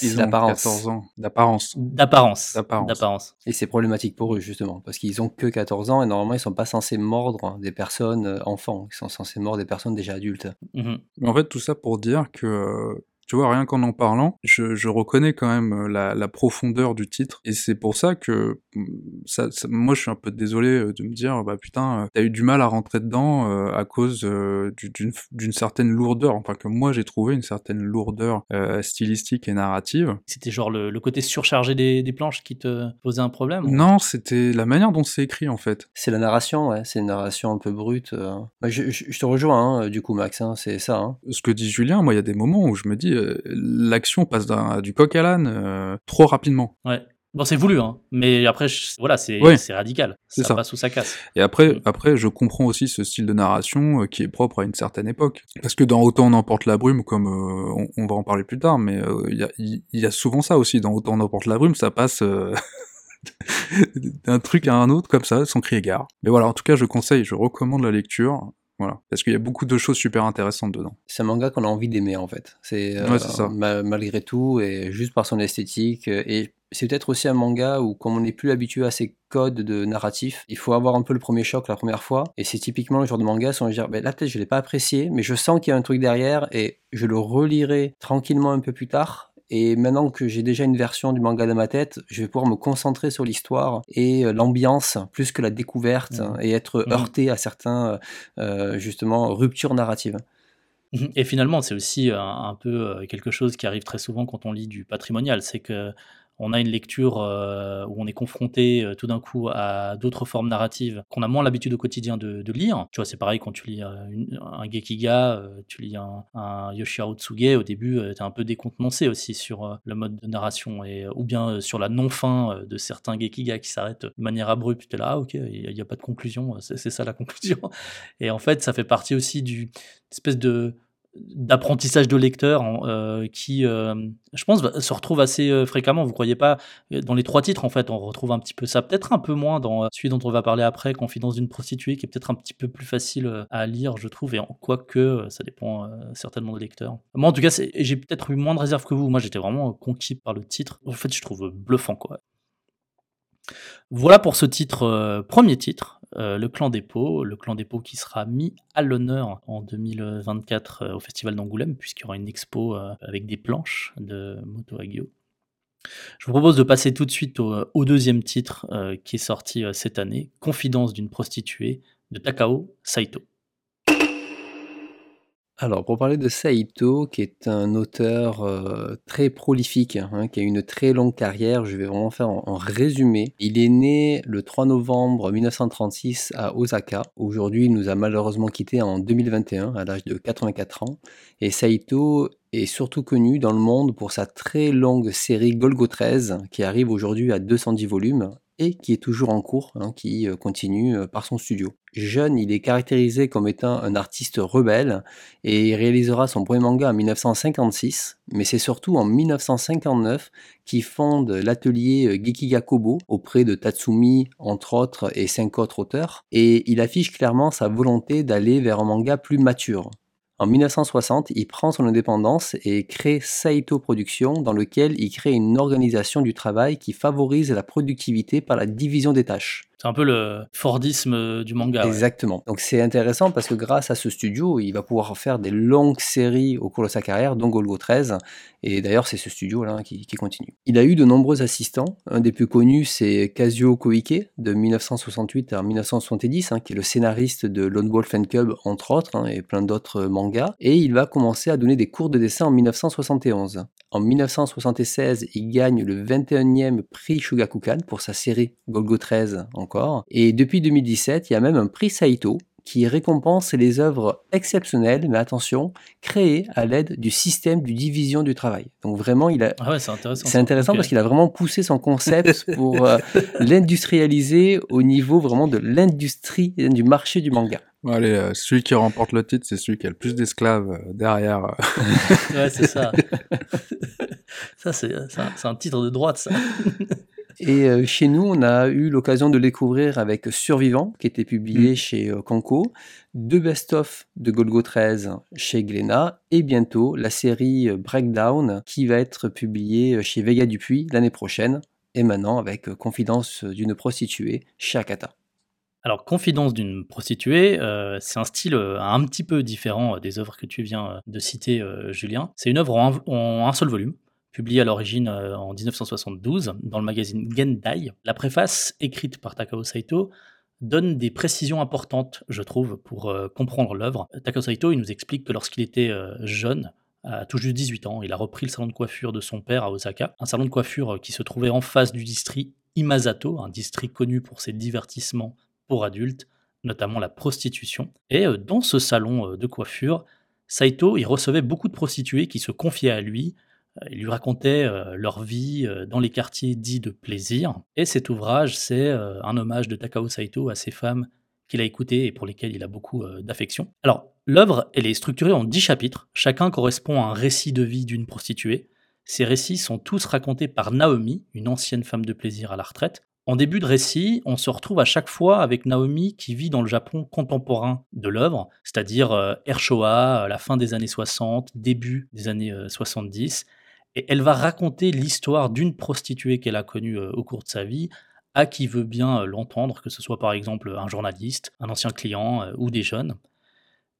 ils ont 14 ans d'apparence. D'apparence. D'apparence. Et c'est problématique pour eux justement parce qu'ils ont que 14 ans et normalement ils sont pas censés mordre des personnes enfants, ils sont censés mordre des personnes déjà adultes. Mais en fait tout ça pour dire que tu vois, rien qu'en en parlant, je, je, reconnais quand même euh, la, la, profondeur du titre. Et c'est pour ça que mm, ça, moi, je suis un peu désolé euh, de me dire, bah putain, euh, t'as eu du mal à rentrer dedans à cause d'une certaine lourdeur. Enfin, que moi, j'ai trouvé une certaine lourdeur stylistique et narrative. C'était genre le, le, côté surchargé des, des, planches qui te posait un problème Non, c'était la manière dont c'est écrit, en fait. C'est la narration, ouais. C'est une narration un peu brute. Je, je, te rejoins, hein, du coup, Max, hein, c'est ça. Hein. Ce que dit Julien, moi, il y a des moments où je me dis, l'action passe du coq à l'âne euh, trop rapidement. Ouais. Bon, c'est voulu, hein. mais après, voilà, c'est radical. Ça, ça, passe ou ça casse. Et après, mm. après, je comprends aussi ce style de narration euh, qui est propre à une certaine époque. Parce que dans Autant on emporte la brume, comme on, va en parler plus tard, mais il y, a, souvent ça aussi. Dans Autant on emporte la brume, ça passe d'un truc à un autre comme ça, sans crier gare. Mais voilà, en tout cas, je conseille, je recommande la lecture. Voilà, parce qu'il y a beaucoup de choses super intéressantes dedans. C'est un manga qu'on a envie d'aimer en fait. C'est euh, malgré tout et juste par son esthétique euh, et c'est peut-être aussi un manga où comme on n'est plus habitué à ces codes de narratif, il faut avoir un peu le premier choc la première fois et c'est typiquement le genre de manga où on va dire ben là peut-être je l'ai pas apprécié mais je sens qu'il y a un truc derrière et je le relirai tranquillement un peu plus tard et maintenant que j'ai déjà une version du manga dans ma tête, je vais pouvoir me concentrer sur l'histoire et euh, l'ambiance plus que la découverte mmh. et être mmh. heurté à certains, euh, justement, ruptures narratives. Mmh. Et finalement, c'est aussi un, un, peu euh, quelque chose qui arrive très souvent quand on lit du patrimonial, c'est que on a une lecture euh, où on est confronté euh, tout d'un coup à d'autres formes narratives qu'on a moins l'habitude au quotidien de, lire. Tu vois, c'est pareil quand tu lis euh, un Gekiga, tu lis un, un Yoshihiro Tsuge, au début, tu es un peu décontenancé aussi sur le mode de narration, et, ou bien sur la non-fin de certains Gekiga qui s'arrêtent de manière abrupte. Tu es là, ah ok, il n'y a, a, pas de conclusion, c'est ça la conclusion. Et en fait, ça fait partie aussi du espèce de d'apprentissage de lecteur euh, qui, euh, je pense, se retrouve assez euh, fréquemment. Vous croyez pas Dans les trois titres, en fait, on retrouve un petit peu ça. Peut-être un peu moins dans celui dont on va parler après, Confidence d'une prostituée, qui est peut-être un petit peu plus facile à lire, je trouve. Et quoique, ça dépend certainement des lecteurs. Moi, en tout cas, j'ai peut-être eu moins de réserve que vous. Moi, j'étais vraiment conquis par le titre. En fait, je trouve bluffant, quoi. Voilà pour ce titre, premier titre. Euh, le clan pots, le clan pots qui sera mis à l'honneur en 2024 euh, au Festival d'Angoulême, puisqu'il y aura une expo euh, avec des planches de Moto Hagio. Je vous propose de passer tout de suite au, deuxième titre qui est sorti cette année, Confidence d'une prostituée de Takao Saito. Alors, pour parler de Saito, qui est un auteur euh, très prolifique, hein, qui a une très longue carrière, je vais vraiment faire en, résumé. Il est né le 3 novembre 1936 à Osaka. Aujourd'hui, il nous a malheureusement quittés en 2021, à l'âge de 84 ans. Et Saito est surtout connu dans le monde pour sa très longue série Golgo 13, qui arrive aujourd'hui à 210 volumes et qui est toujours en cours, hein, qui euh, continue euh, par son studio. Jeune, il est caractérisé comme étant un artiste rebelle et il réalisera son premier manga en 1956, mais c'est surtout en 1959 qu'il fonde l'atelier euh, Gekiga Kobo auprès de Tatsumi, entre autres, et cinq autres auteurs, et il affiche clairement sa volonté d'aller vers un manga plus mature. En 1960, il prend son indépendance et crée Saito Productions, dans lequel il crée une organisation du travail qui favorise la productivité par la division des tâches. C'est un peu le Fordisme du manga. Exactement. Donc c'est intéressant parce que grâce à ce studio, il va pouvoir faire des longues séries au cours de sa carrière, dont Golgo 13. Et d'ailleurs, c'est ce studio-là qui, qui continue. Il a eu de nombreux assistants. Un des plus connus, c'est Kazuo Koike, de 1968 à 1970, hein, qui est le scénariste de Lone Wolf and Cub, entre autres, hein, et plein d'autres mangas. Et il va commencer à donner des cours de dessin en 1971. En 1976, il gagne le 21e prix Shugakukan pour sa série Golgo 13 encore. Et depuis 2017, il y a même un prix Saito qui récompense les œuvres exceptionnelles, mais attention, créées à l'aide du système de division du travail. Donc vraiment, il a, Ah ouais, c'est intéressant. c'est intéressant parce qu'il a vraiment poussé son concept pour euh, l'industrialiser au niveau vraiment de l'industrie, du marché du manga. Bon, allez, euh, celui qui remporte le titre, c'est celui qui a le plus d'esclaves euh, derrière. Ouais, c'est ça. ça, c'est c'est un, c'est un titre de droite, ça. Et euh, chez nous, on a eu l'occasion de le découvrir avec Survivant, qui était publié Mm. chez euh, Conco, deux best-of de Golgo 13 chez Glénat, et bientôt la série euh, Breakdown, qui va être publiée euh, chez Vega Dupuis l'année prochaine, et maintenant avec euh, Confidence d'une prostituée chez Akata. Alors, Confidence d'une prostituée, euh, c'est un style euh, un petit peu différent euh, des œuvres que tu viens euh, de citer, euh, Julien. C'est une œuvre en un seul volume, publiée à l'origine euh, en 1972 dans le magazine Gendai. La préface, écrite par Takao Saito, donne des précisions importantes, je trouve, pour euh, comprendre l'œuvre. Takao Saito, nous explique que lorsqu'il était euh, jeune, à tout juste 18 ans, il a repris le salon de coiffure de son père à Osaka, un salon de coiffure qui se trouvait en face du district Imazato, un district connu pour ses divertissements pour adultes, notamment la prostitution. Et dans ce salon de coiffure, Saito, il recevait beaucoup de prostituées qui se confiaient à lui, euh, il lui racontait euh, leur vie euh, dans les quartiers dits de plaisir. Et cet ouvrage, c'est un hommage de Takao Saito à ces femmes qu'il a écoutées et pour lesquelles il a beaucoup d'affection. Alors, l'œuvre, elle est structurée en dix chapitres. Chacun correspond à un récit de vie d'une prostituée. Ces récits sont tous racontés par Naomi, une ancienne femme de plaisir à la retraite. En début de récit, on se retrouve à chaque fois avec Naomi qui vit dans le Japon contemporain de l'œuvre, c'est-à-dire ère Showa, la fin des années 60, début des années euh, 70, et elle va raconter l'histoire d'une prostituée qu'elle a connue euh, au cours de sa vie, à qui veut bien euh, l'entendre, que ce soit par exemple un journaliste, un ancien client euh, ou des jeunes.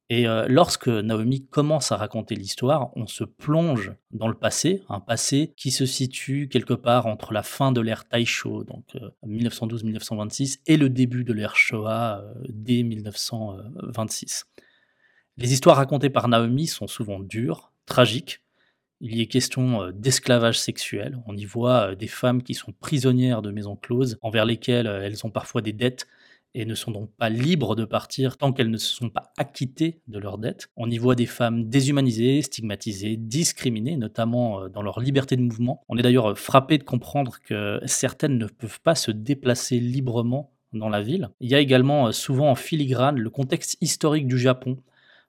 Et lorsque Naomi commence à raconter l'histoire, on se plonge dans le passé, un passé qui se situe quelque part entre la fin de l'ère Taisho, donc euh, 1912-1926, et le début de l'ère Showa euh, dès 1926. Les histoires racontées par Naomi sont souvent dures, tragiques. Il y est question euh, d'esclavage sexuel. On y voit euh, des femmes qui sont prisonnières de maisons closes, envers lesquelles euh, elles ont parfois des dettes et ne sont donc pas libres de partir tant qu'elles ne se sont pas acquittées de leurs dettes. On y voit des femmes déshumanisées, stigmatisées, discriminées, notamment dans leur liberté de mouvement. On est d'ailleurs frappé de comprendre que certaines ne peuvent pas se déplacer librement dans la ville. Il y a également souvent en filigrane le contexte historique du Japon,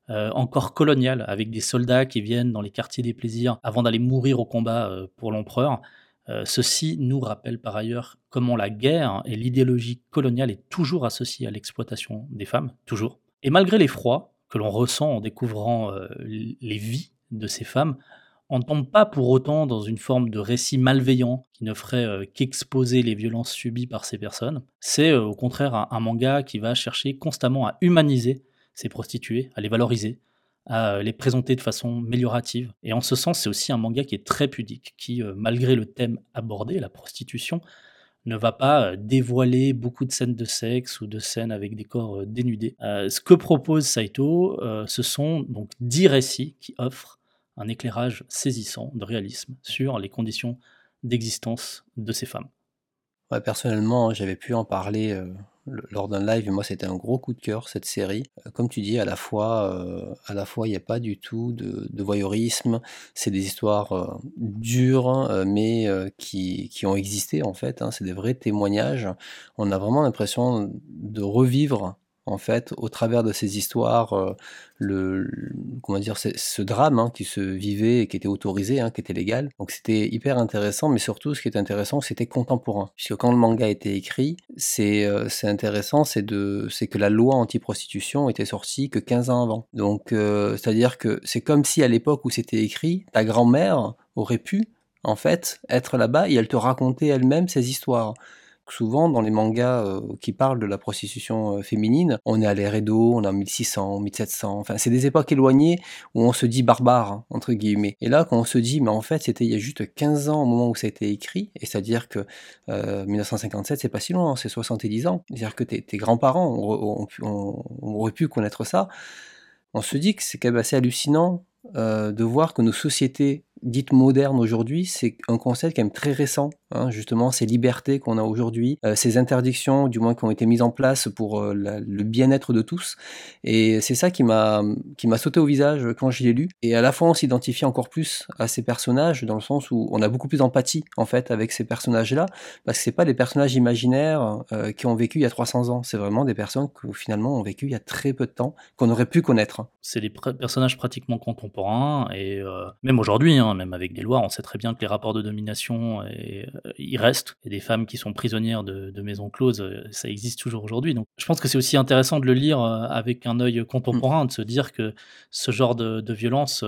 euh, encore colonial, avec des soldats qui viennent dans les quartiers des plaisirs avant d'aller mourir au combat euh, pour l'empereur. Euh, ceci nous rappelle par ailleurs comment la guerre et l'idéologie coloniale est toujours associée à l'exploitation des femmes, toujours. Et malgré l'effroi que l'on ressent en découvrant les vies de ces femmes, on ne tombe pas pour autant dans une forme de récit malveillant qui ne ferait qu'exposer les violences subies par ces personnes. C'est au contraire un manga qui va chercher constamment à humaniser ces prostituées, à les valoriser, à euh, les présenter de façon améliorative. Et en ce sens, c'est aussi un manga qui est très pudique, qui, euh, malgré le thème abordé, la prostitution, ne va pas euh, dévoiler beaucoup de scènes de sexe ou de scènes avec des corps dénudés. Ce que propose Saito, ce sont donc dix récits qui offrent un éclairage saisissant de réalisme sur les conditions d'existence de ces femmes. Personnellement, j'avais pu en parler le- lors d'un live, et moi c'était un gros coup de cœur cette série. Euh, Comme tu dis, à la fois, euh, à la fois, il n'y a pas du tout de, voyeurisme. C'est des histoires euh, dures, euh, mais qui, qui ont existé en fait. hein. C'est des vrais témoignages. On a vraiment l'impression de revivre en fait, au travers de ces histoires, euh, le, comment dire, ce drame hein, qui se vivait et qui était autorisé, hein, qui était légal. Donc c'était hyper intéressant, mais surtout ce qui est intéressant, c'était contemporain. Puisque quand le manga a été écrit, c'est euh, intéressant, c'est que la loi anti-prostitution était sortie que 15 ans avant. Donc euh, c'est-à-dire que c'est comme si à l'époque où c'était écrit, ta grand-mère aurait pu en fait être là-bas et elle te racontait elle-même ses histoires souvent dans les mangas euh, qui parlent de la prostitution euh, féminine, on est à l'ère Edo, on est en 1600, 1700, enfin c'est des époques éloignées où on se dit barbare, hein, entre guillemets. Et là, quand on se dit, mais en fait c'était il y a juste 15 ans au moment où ça a été écrit, et c'est-à-dire que 1957 euh, c'est pas si loin, hein, c'est 70 ans, c'est-à-dire que tes, grands-parents auraient pu connaître ça, on se dit que c'est quand même assez hallucinant de voir que nos sociétés dite moderne aujourd'hui, c'est un concept quand même très récent, hein, justement, ces libertés qu'on a aujourd'hui, euh, ces interdictions, du moins qui ont été mises en place pour euh, le bien-être de tous. Et c'est ça qui m'a qui m'a sauté au visage quand je l'ai lu. Et à la fois, on s'identifie encore plus à ces personnages, dans le sens où on a beaucoup plus d'empathie, en fait, avec ces personnages-là, parce que c'est pas des personnages imaginaires euh, qui ont vécu il y a 300 ans, c'est vraiment des personnes qui finalement ont vécu il y a très peu de temps, qu'on aurait pu connaître. C'est des personnages pratiquement contemporains, et même aujourd'hui, hein, Même avec des lois, on sait très bien que les rapports de domination, et, euh, ils restent. Et des femmes qui sont prisonnières de, maisons closes, euh, ça existe toujours aujourd'hui. Donc je pense que c'est aussi intéressant de le lire euh, avec un œil contemporain, de se dire que ce genre de, violence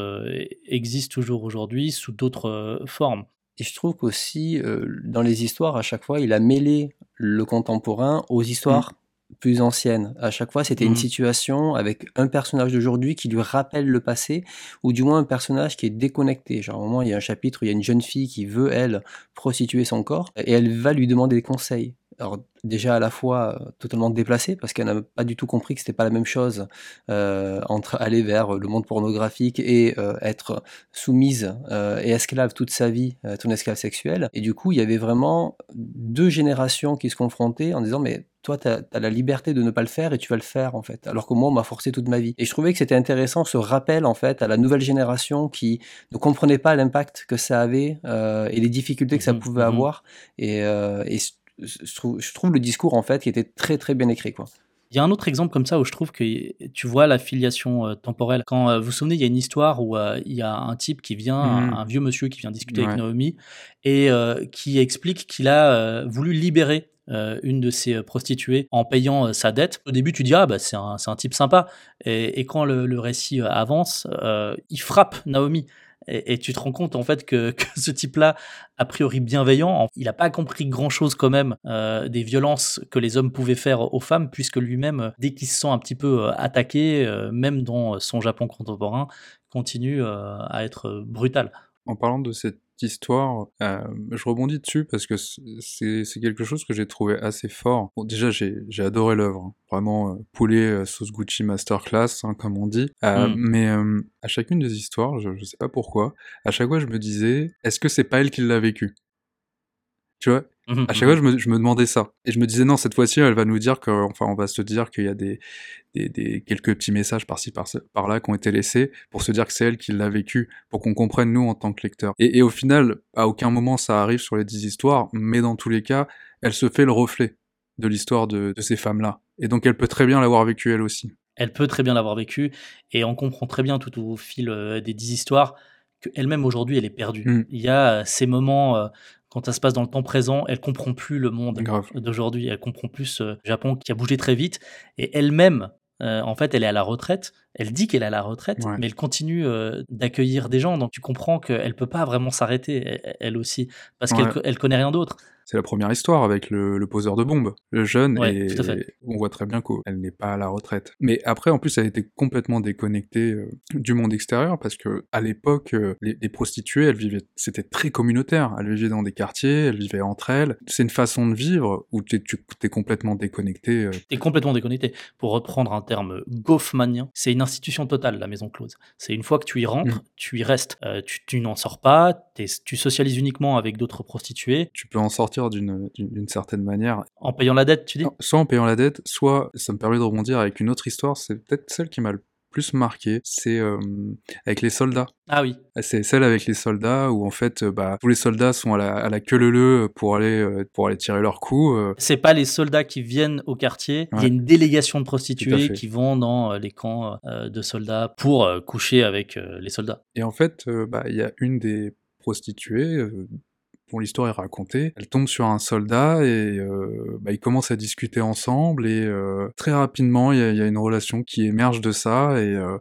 existe toujours aujourd'hui sous d'autres formes. Et je trouve qu'aussi, dans les histoires, à chaque fois, il a mêlé le contemporain aux histoires plus ancienne. À chaque fois, c'était une mmh. situation avec un personnage d'aujourd'hui qui lui rappelle le passé, ou du moins un personnage qui est déconnecté. Genre, à un moment, il y a un chapitre où il y a une jeune fille qui veut, elle, prostituer son corps, et elle va lui demander des conseils. Alors, déjà à la fois euh, totalement déplacée, parce qu'elle n'a pas du tout compris que c'était pas la même chose euh, entre aller vers le monde pornographique et euh, être soumise et esclave toute sa vie, ton esclave sexuelle. Et du coup, il y avait vraiment deux générations qui se confrontaient en disant, mais toi, tu as, la liberté de ne pas le faire et tu vas le faire, en fait. Alors que moi, on m'a forcé toute ma vie. Et je trouvais que c'était intéressant ce rappel, en fait, à la nouvelle génération qui ne comprenait pas l'impact que ça avait et les difficultés que ça mmh pouvait mmh avoir. Et, et je trouve, je trouve le discours, en fait, qui était très, très bien écrit, quoi. Il y a un autre exemple comme ça où je trouve que tu vois la filiation euh, temporelle. Quand euh, vous vous souvenez, il y a une histoire où euh, il y a un type qui vient, un, mmh. vieux monsieur qui vient discuter avec Naomi et qui explique qu'il a voulu libérer une de ses prostituées en payant sa dette. Au début, tu dis ah bah c'est un, un, type sympa. Et, et quand le, le récit avance, il frappe Naomi. Et, tu te rends compte en fait que, ce type-là, a priori bienveillant, il n'a pas compris grand-chose quand même euh, des violences que les hommes pouvaient faire aux femmes, puisque lui-même, dès qu'il se sent un petit peu euh, attaqué, euh, même dans son Japon contemporain, continue à être brutal. En parlant de cette histoire, euh, je rebondis dessus parce que c'est quelque chose que j'ai trouvé assez fort. Bon, déjà, j'ai adoré l'œuvre, hein. vraiment euh, poulet euh, sauce Gucci masterclass, hein, comme on dit. Mm. Mais à chacune des histoires, je, je sais pas pourquoi, à chaque fois, je me disais, est-ce que c'est pas elle qui l'a vécu? Tu vois? Mmh à chaque fois, mmh je me, demandais ça. Et je me disais, non, cette fois-ci, elle va nous dire que, enfin, on va se dire qu'il y a des, des, quelques petits messages par-ci, par, là qui ont été laissés pour se dire que c'est elle qui l'a vécu, pour qu'on comprenne nous en tant que lecteur. Et, au final, à aucun moment ça arrive sur les dix histoires, mais dans tous les cas, elle se fait le reflet de l'histoire de, ces femmes-là. Et donc, elle peut très bien l'avoir vécu elle aussi. Elle peut très bien l'avoir vécu, et on comprend très bien tout au fil euh, des dix histoires qu'elle-même aujourd'hui elle est perdue. Mmh. Il y a euh, ces moments euh, quand ça se passe dans le temps présent, elle comprend plus le monde d'aujourd'hui. Elle comprend plus le Japon qui a bougé très vite. Et elle-même, euh, en fait, elle est à la retraite. Elle dit qu'elle est à la retraite, mais elle continue euh, d'accueillir des gens. Donc tu comprends qu'elle peut pas vraiment s'arrêter, elle, aussi, parce qu'elle elle connaît rien d'autre c'est la première histoire avec le, poseur de bombes, le jeune, et on voit très bien qu'elle n'est pas à la retraite. Mais après, en plus, elle était complètement déconnectée euh, du monde extérieur parce que à l'époque, euh, les, prostituées, elles vivaient, c'était très communautaire. Elles vivaient dans des quartiers, elles vivaient entre elles. C'est une façon de vivre où tu es complètement déconnecté. Euh. Tu es complètement déconnecté. Pour reprendre un terme goffmanien, c'est une institution totale, la maison close. C'est une fois que tu y rentres, mm. tu y restes. tu, n'en sors pas, tu socialises uniquement avec d'autres prostituées. Tu peux en sortir d'une certaine manière. En payant la dette, tu dis? Soit en payant la dette, soit ça me permet de rebondir avec une autre histoire, c'est peut-être celle qui m'a le plus marqué, c'est euh, avec les soldats. Ah oui. C'est celle avec les soldats où en fait, euh, bah, tous les soldats sont à la, à la queue leu pour aller euh, pour aller tirer leur coup. euh. C'est pas les soldats qui viennent au quartier, il y a une délégation de prostituées qui vont dans euh, les camps euh, de soldats pour euh, coucher avec euh, les soldats. Et en fait, euh, bah, il y a une des prostituées euh, dont l'histoire est racontée. Elle tombe sur un soldat et euh, bah, ils commencent à discuter ensemble et euh, très rapidement, il y, a- il y a une relation qui émerge de ça et, euh,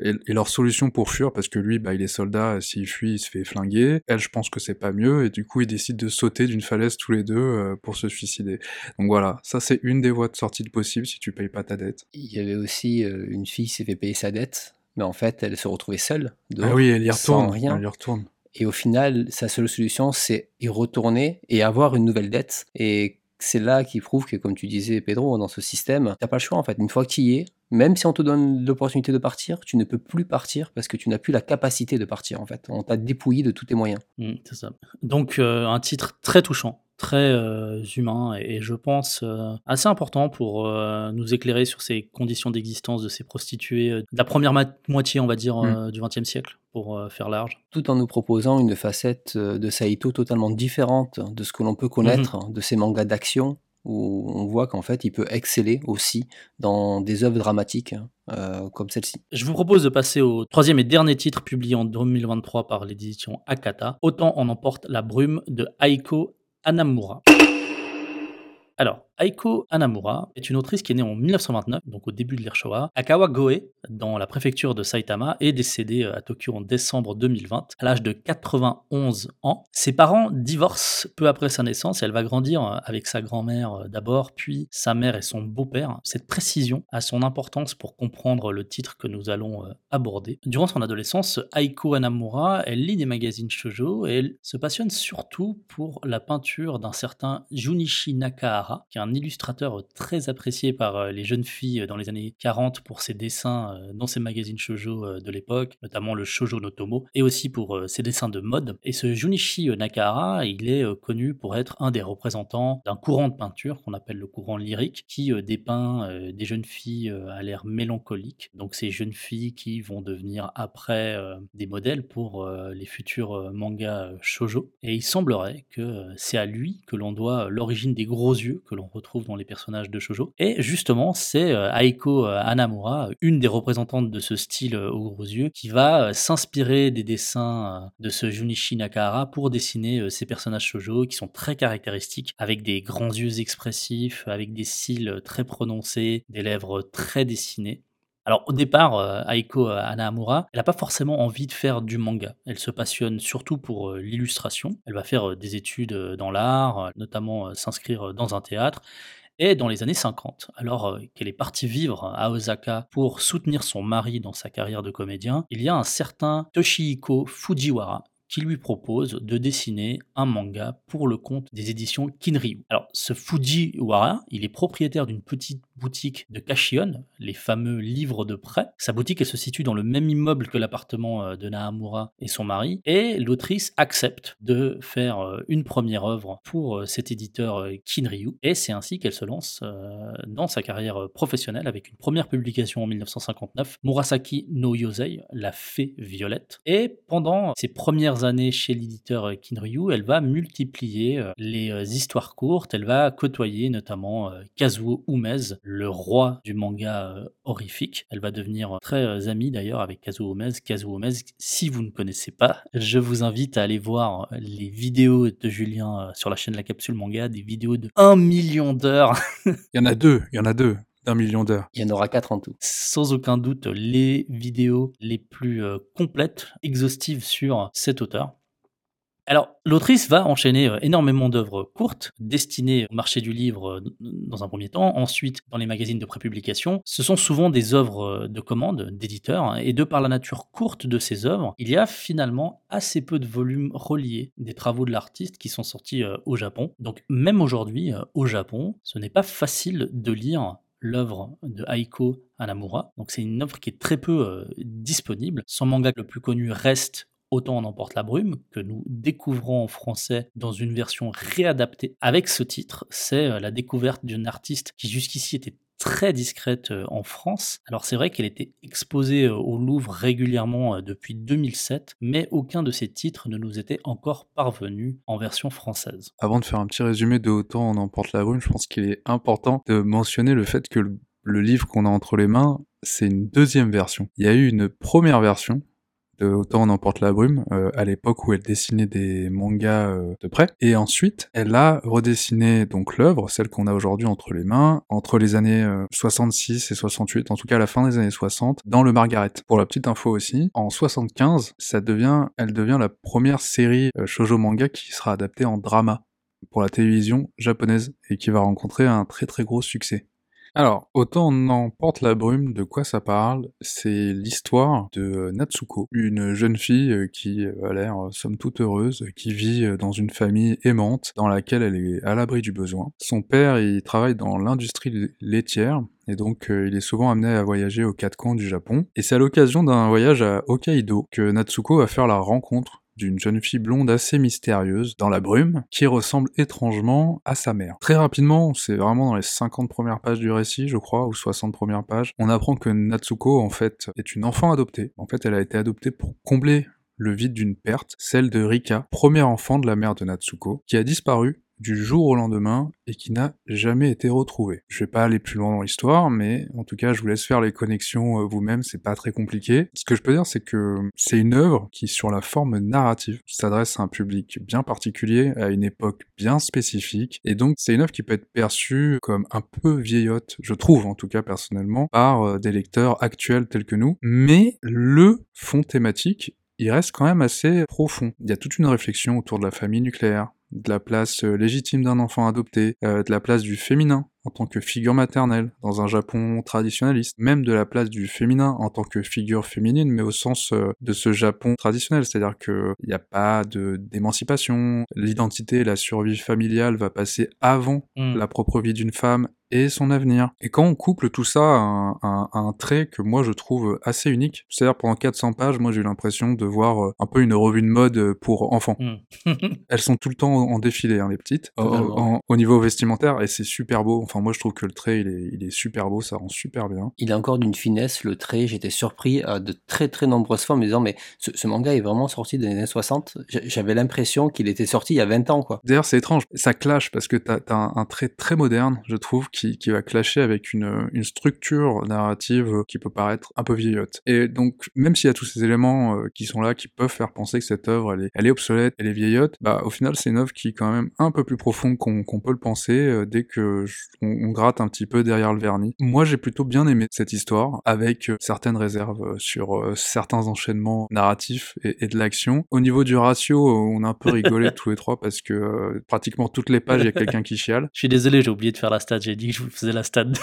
et, et leur solution pour fuir, parce que lui, bah, il est soldat, s'il fuit, il se fait flinguer. Elle, je pense que c'est pas mieux et du coup, ils décident de sauter d'une falaise tous les deux pour se suicider. Donc voilà, ça c'est une des voies de sortie de possible si tu payes pas ta dette. Il y avait aussi une fille qui s'est fait payer sa dette, mais en fait, elle se retrouvait seule. dehors, ah oui, elle y sans retourne. rien. Elle y retourne. Et au final, sa seule solution, c'est y retourner et avoir une nouvelle dette. Et c'est là qu'il prouve que, comme tu disais, Pedro, dans ce système, t'as pas le choix en fait. Une fois tu y es, même si on te donne l'opportunité de partir, tu ne peux plus partir parce que tu n'as plus la capacité de partir en fait. On t'a dépouillé de tous tes moyens. Mm, c'est ça. Donc euh, un titre très touchant, très euh, humain et, et je pense euh, assez important pour euh, nous éclairer sur ces conditions d'existence de ces prostituées de la première moitié, on va dire, euh, du XXe siècle, pour faire large. Tout en nous proposant une facette de Saito totalement différente de ce que l'on peut connaître de ces mangas d'action où on voit qu'en fait il peut exceller aussi dans des œuvres dramatiques euh, comme celle-ci. Je vous propose de passer au troisième et dernier titre publié en 2023 par l'édition Akata, Autant on emporte la brume de Aiko Hanamura. Alors, Aiko Hanamura est une autrice qui est née en 1929, donc au début de l'ère Showa, à Kawagoe, dans la préfecture de Saitama, et décédée euh, à Tokyo en décembre 2020, à l'âge de 91 ans. Ses parents divorcent peu après sa naissance, et elle va grandir euh, avec sa grand-mère euh, d'abord, puis sa mère et son beau-père. Cette précision a son importance pour comprendre le titre que nous allons aborder. Durant son adolescence, Aiko Hanamura, elle lit des magazines shoujo et elle se passionne surtout pour la peinture d'un certain Junichi Nakahara, qui est un illustrateur très apprécié par euh, les jeunes filles dans les années 40 pour ses dessins euh, dans ses magazines shoujo euh, de l'époque, notamment le Shoujo no Tomo, et aussi pour euh, ses dessins de mode. Et ce Junichi Nakahara, il est euh, connu pour être un des représentants d'un courant de peinture qu'on appelle le courant lyrique, qui euh, dépeint euh, des jeunes filles euh, à l'air mélancolique. Donc ces jeunes filles qui vont devenir après euh, des modèles pour euh, les futurs euh, mangas euh, shoujo. Et il semblerait que euh, c'est à lui que l'on doit euh, l'origine des gros yeux que l'on retrouve dans les personnages de shoujo. Et justement, c'est euh, Aiko euh, Hanamura, une des représentantes de ce style euh, aux gros yeux, qui va euh, s'inspirer des dessins euh, de ce Junichi Nakahara pour dessiner euh, ces personnages shoujo qui sont très caractéristiques, avec des grands yeux expressifs, avec des cils euh, très prononcés, des lèvres très dessinées. Alors au départ, euh, Aiko euh, Hanamura, elle n'a pas forcément envie de faire du manga. Elle se passionne surtout pour euh, l'illustration. Elle va faire des études dans l'art, notamment s'inscrire dans un théâtre. Et dans les années 50, alors qu'elle est partie vivre à Osaka pour soutenir son mari dans sa carrière de comédien, il y a un certain Toshihiko Fujiwara qui lui propose de dessiner un manga pour le compte des éditions Kinryu. Alors, ce Fujiwara, il est propriétaire d'une petite boutique de Kashion, les fameux livres de prêt. Sa boutique, elle se situe dans le même immeuble que l'appartement euh, de Nahamura et son mari, et l'autrice accepte de faire euh, une première œuvre pour euh, cet éditeur Kinryu, et c'est ainsi qu'elle se lance dans sa carrière professionnelle avec une première publication en 1959, Murasaki no Yosei, la fée violette. Et pendant ses premières années chez l'éditeur Kinryu, elle va multiplier les histoires courtes, elle va côtoyer notamment Kazuo Umez, le roi du manga euh, horrifique. Elle va devenir euh, très euh, amie d'ailleurs avec Kazuo Umez. Kazuo Umez, si vous ne connaissez pas, je vous invite à aller voir les vidéos de Julien sur la chaîne La Capsule Manga, des vidéos de 1 million d'heures Il y en a deux, il y en a deux d'un million d'heures. Il y en aura quatre en tout. sans aucun doute les vidéos les plus complètes, exhaustives sur cet auteur. Alors, l'autrice va enchaîner euh, énormément d'œuvres courtes destinées au marché du livre euh, dans un premier temps, ensuite dans les magazines de prépublication. Ce sont souvent des œuvres euh, de commande d'éditeurs, hein, et de par la nature courte de ces œuvres, il y a finalement assez peu de volumes reliés des travaux de l'artiste qui sont sortis au Japon. Donc, même aujourd'hui, au Japon, ce n'est pas facile de lire l'œuvre de Aiko Hanamura. Donc c'est une œuvre qui est très peu disponible. Son manga le plus connu reste Autant en emporte la brume, que nous découvrons en français dans une version réadaptée avec ce titre. C'est euh, la découverte d'une artiste qui jusqu'ici était très discrète en France. Alors c'est vrai qu'elle était exposée au Louvre régulièrement depuis 2007, mais aucun de ces titres ne nous était encore parvenu en version française. Avant de faire un petit résumé de Autant on emporte la brume, je pense qu'il est important de mentionner le fait que le livre qu'on a entre les mains, c'est une deuxième version. Il y a eu une première version Autant on emporte la brume euh, à l'époque où elle dessinait des mangas euh, de près. Et ensuite elle a redessiné donc l'œuvre celle qu'on a aujourd'hui entre les mains entre les années 66 euh, et 68 en tout cas à la fin des années 60 dans le Margaret. Pour la petite info aussi en 75 ça devient elle devient la première série shojo manga qui sera adaptée en drama pour la télévision japonaise et qui va rencontrer un très très gros succès alors, autant on emporte la brume, de quoi ça parle? C'est l'histoire de Natsuko, une jeune fille euh, qui euh, a l'air euh, somme toute heureuse, qui vit dans une famille aimante, dans laquelle elle est à l'abri du besoin. Son père, il travaille dans l'industrie laitière, et donc il est souvent amené à voyager aux quatre coins du Japon. Et c'est à l'occasion d'un voyage à Hokkaido que Natsuko va faire la rencontre d'une jeune fille blonde assez mystérieuse dans la brume qui ressemble étrangement à sa mère. Très rapidement, c'est vraiment dans les 50 premières pages du récit, je crois, ou 60 premières pages, on apprend que Natsuko en fait est une enfant adoptée. En fait, elle a été adoptée pour combler le vide d'une perte, celle de Rika, premier enfant de la mère de Natsuko, qui a disparu du jour au lendemain et qui n'a jamais été retrouvé. Je vais pas aller plus loin dans l'histoire, mais en tout cas, je vous laisse faire les connexions euh, vous-même, c'est pas très compliqué. Ce que je peux dire, c'est que c'est une œuvre qui, sur la forme narrative, s'adresse à un public bien particulier, à une époque bien spécifique, et donc c'est une œuvre qui peut être perçue comme un peu vieillotte, je trouve en tout cas personnellement, par euh, des lecteurs actuels tels que nous, mais le fond thématique il reste quand même assez profond. Il y a toute une réflexion autour de la famille nucléaire, de la place euh, légitime d'un enfant adopté, euh, de la place du féminin en tant que figure maternelle dans un Japon traditionnaliste, même de la place du féminin en tant que figure féminine, mais au sens euh, de ce Japon traditionnel, c'est-à-dire qu'il n'y a pas de d'émancipation, l'identité la survie familiale va passer avant mmh. la propre vie d'une femme et son avenir. Et quand on couple tout ça à un, trait que moi je trouve assez unique, c'est-à-dire pendant 400 pages, moi j'ai eu l'impression de voir un peu une revue de mode pour enfants. Hmm. Elles sont tout le temps en défilé, hein, les petites, au niveau vestimentaire, et c'est super beau. Enfin, moi je trouve que le trait, il est, il est super beau, ça rend super bien. Il a encore d'une finesse, le trait, j'étais surpris à de très très nombreuses fois en me disant, mais ce, manga est vraiment sorti des années 60. J'avais l'impression qu'il était sorti il y a 20 ans, quoi. D'ailleurs, c'est étrange, ça clash parce que t'as as un, un, trait très moderne, je trouve, qui qui, va clasher avec une, une, structure narrative qui peut paraître un peu vieillotte. Et donc, même s'il y a tous ces éléments euh, qui sont là, qui peuvent faire penser que cette œuvre, elle est, elle est obsolète, elle est vieillotte, bah, au final, c'est une œuvre qui est quand même un peu plus profonde qu'on peut le penser euh, dès que on, gratte un petit peu derrière le vernis. Moi, j'ai plutôt bien aimé cette histoire, avec euh, certaines réserves sur certains enchaînements narratifs et, et de l'action. Au niveau du ratio, on a un peu rigolé tous les trois parce que pratiquement toutes les pages, il y a quelqu'un qui chiale. Je suis désolé, j'ai oublié de faire la stat. J'ai dit que je faisais la stade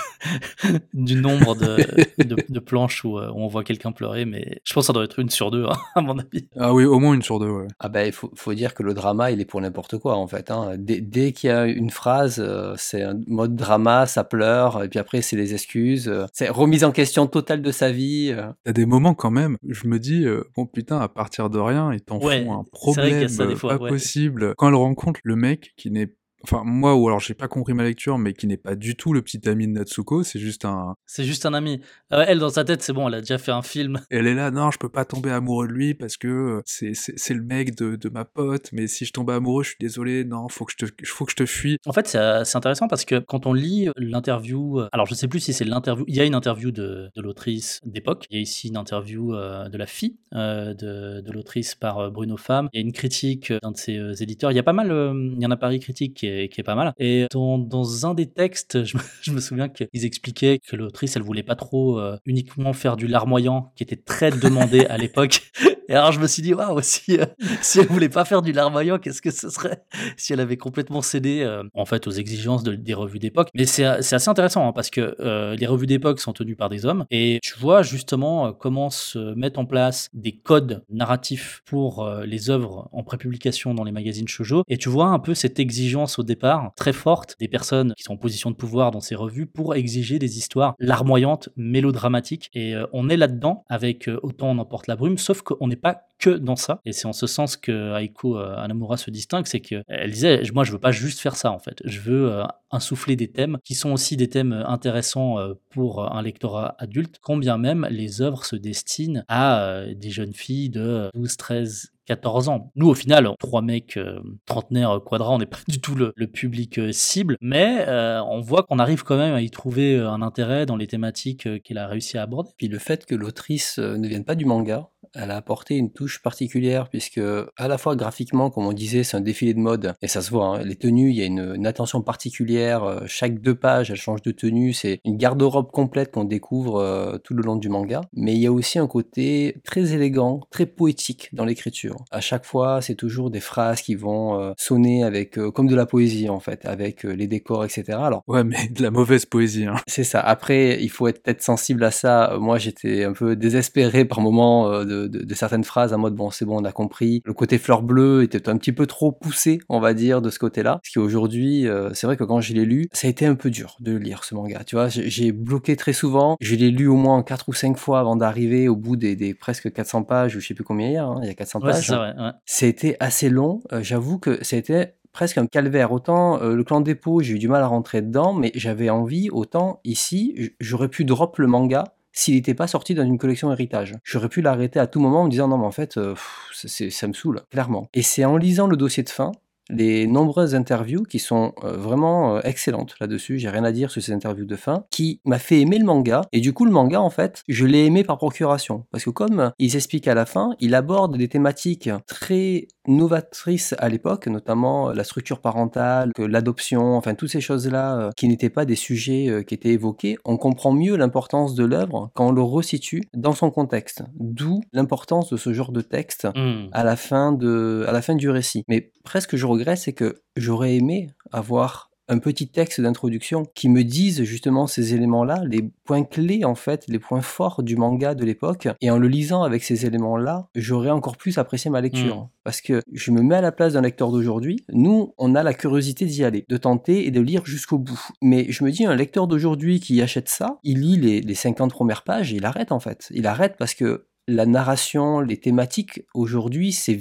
du nombre de, de, planches où, euh, où, on voit quelqu'un pleurer, mais je pense que ça doit être une sur deux, hein, à mon avis. Ah oui, au moins une sur deux, ouais. Ah ben, il faut, faut, dire que le drama, il est pour n'importe quoi, en fait. Hein. Dès, dès qu'il y a une phrase, euh, c'est un mode drama, ça pleure, et puis après, c'est les excuses. Euh, c'est remise en question totale de sa vie. Il y a des moments quand même, je me dis, bon putain, à partir de rien, ils t'en font un problème pas possible. Quand elle rencontre le mec qui n'est enfin moi ou alors j'ai pas compris ma lecture mais qui n'est pas du tout le petit ami de Natsuko c'est juste un c'est juste un ami. Euh, elle dans sa tête c'est bon elle a déjà fait un film. Elle est là non je peux pas tomber amoureux de lui parce que euh, c'est c'est le mec de, de ma pote mais si je tombe amoureux je suis désolé non faut que je te faut que je te fuis. En fait c'est intéressant parce que quand on lit l'interview euh, alors je sais plus si c'est l'interview il y a une interview de, de l'autrice d'époque il y a ici une interview de la fille de, de l'autrice par Bruno Femme il y a une critique d'un de ses éditeurs. Il y a pas mal il y en a Paris critique qui qui est pas mal. Et dans, un des textes, je me, je me souviens qu'ils expliquaient que l'autrice, elle voulait pas trop euh, uniquement faire du larmoyant, qui était très demandé à l'époque. Et alors je me suis dit, waouh, si, euh, si elle voulait pas faire du larmoyant, qu'est-ce que ce serait si elle avait complètement cédé euh, en fait aux exigences de, des revues d'époque. Mais c'est assez intéressant hein, parce que les revues d'époque sont tenues par des hommes et tu vois justement comment se mettre en place des codes narratifs pour les œuvres en prépublication dans les magazines shoujo et tu vois un peu cette exigence au départ très forte des personnes qui sont en position de pouvoir dans ces revues pour exiger des histoires larmoyantes, mélodramatiques. Et euh, on est là-dedans avec euh, Autant on emporte la brume, sauf qu'on n'est pas que dans ça. Et c'est en ce sens que Aiko euh, Anamura se distingue, c'est qu'elle disait, moi je veux pas juste faire ça en fait, je veux euh, insuffler des thèmes qui sont aussi des thèmes intéressants euh, pour un lectorat adulte, quand bien même les œuvres se destinent à des jeunes filles de 12, 13, 14 ans. Nous, au final, trois mecs euh, trentenaires quadra, on n'est pas du tout le, public euh, cible, mais euh, on voit qu'on arrive quand même à y trouver un intérêt dans les thématiques qu'elle a réussi à aborder. Puis le fait que l'autrice ne vienne pas du manga, elle a apporté une touche particulière puisque à la fois graphiquement, comme on disait, c'est un défilé de mode et ça se voit. Hein, les tenues, il y a une, attention particulière. Chaque deux pages, elle change de tenue. C'est une garde-robe complète qu'on découvre tout le long du manga. Mais il y a aussi un côté très élégant, très poétique dans l'écriture. À chaque fois, c'est toujours des phrases qui vont euh, sonner avec euh, comme de la poésie en fait, avec euh, les décors, etc. Alors ouais, mais de la mauvaise poésie. Hein. C'est ça. Après, il faut être peut-être sensible à ça. Moi, j'étais un peu désespéré par moments de, de, de, certaines phrases, en mode bon, c'est bon, on a compris. Le côté fleur bleue était un petit peu trop poussé, on va dire, de ce côté-là. Ce qui aujourd'hui, c'est vrai que quand je l'ai lu, ça a été un peu dur de lire ce manga. Tu vois, j'ai bloqué très souvent. Je l'ai lu au moins quatre ou cinq fois avant d'arriver au bout des, des, presque 400 pages, ou je sais plus combien il y a. Hein. Il y a 400 pages. C'était assez long. Euh, j'avoue que c'était presque un calvaire. Autant euh, le clan dépôt, j'ai eu du mal à rentrer dedans, mais j'avais envie, autant ici, j'aurais pu drop le manga s'il n'était pas sorti dans une collection héritage. J'aurais pu l'arrêter à tout moment en me disant non mais en fait euh, ça me saoule, clairement. Et c'est en lisant le dossier de fin les nombreuses interviews qui sont euh, vraiment euh, excellentes là-dessus, j'ai rien à dire sur ces interviews de fin, qui m'a fait aimer le manga, et du coup le manga en fait, je l'ai aimé par procuration, parce que comme il s'explique à la fin, il aborde des thématiques très novatrices à l'époque, notamment la structure parentale, l'adoption, enfin toutes ces choses-là euh, qui n'étaient pas des sujets qui étaient évoqués, on comprend mieux l'importance de l'œuvre quand on le resitue dans son contexte, d'où l'importance de ce genre de texte mmh. à la fin de à la fin du récit. Mais presque je c'est que j'aurais aimé avoir un petit texte d'introduction qui me dise justement ces éléments-là, les points clés en fait, les points forts du manga de l'époque. Et en le lisant avec ces éléments-là, j'aurais encore plus apprécié ma lecture. Hmm. Parce que je me mets à la place d'un lecteur d'aujourd'hui. Nous, on a la curiosité d'y aller, de tenter et de lire jusqu'au bout. Mais je me dis, un lecteur d'aujourd'hui qui achète ça, il lit les, les 50 premières pages et il arrête en fait. Il arrête parce que la narration, les thématiques aujourd'hui, c'est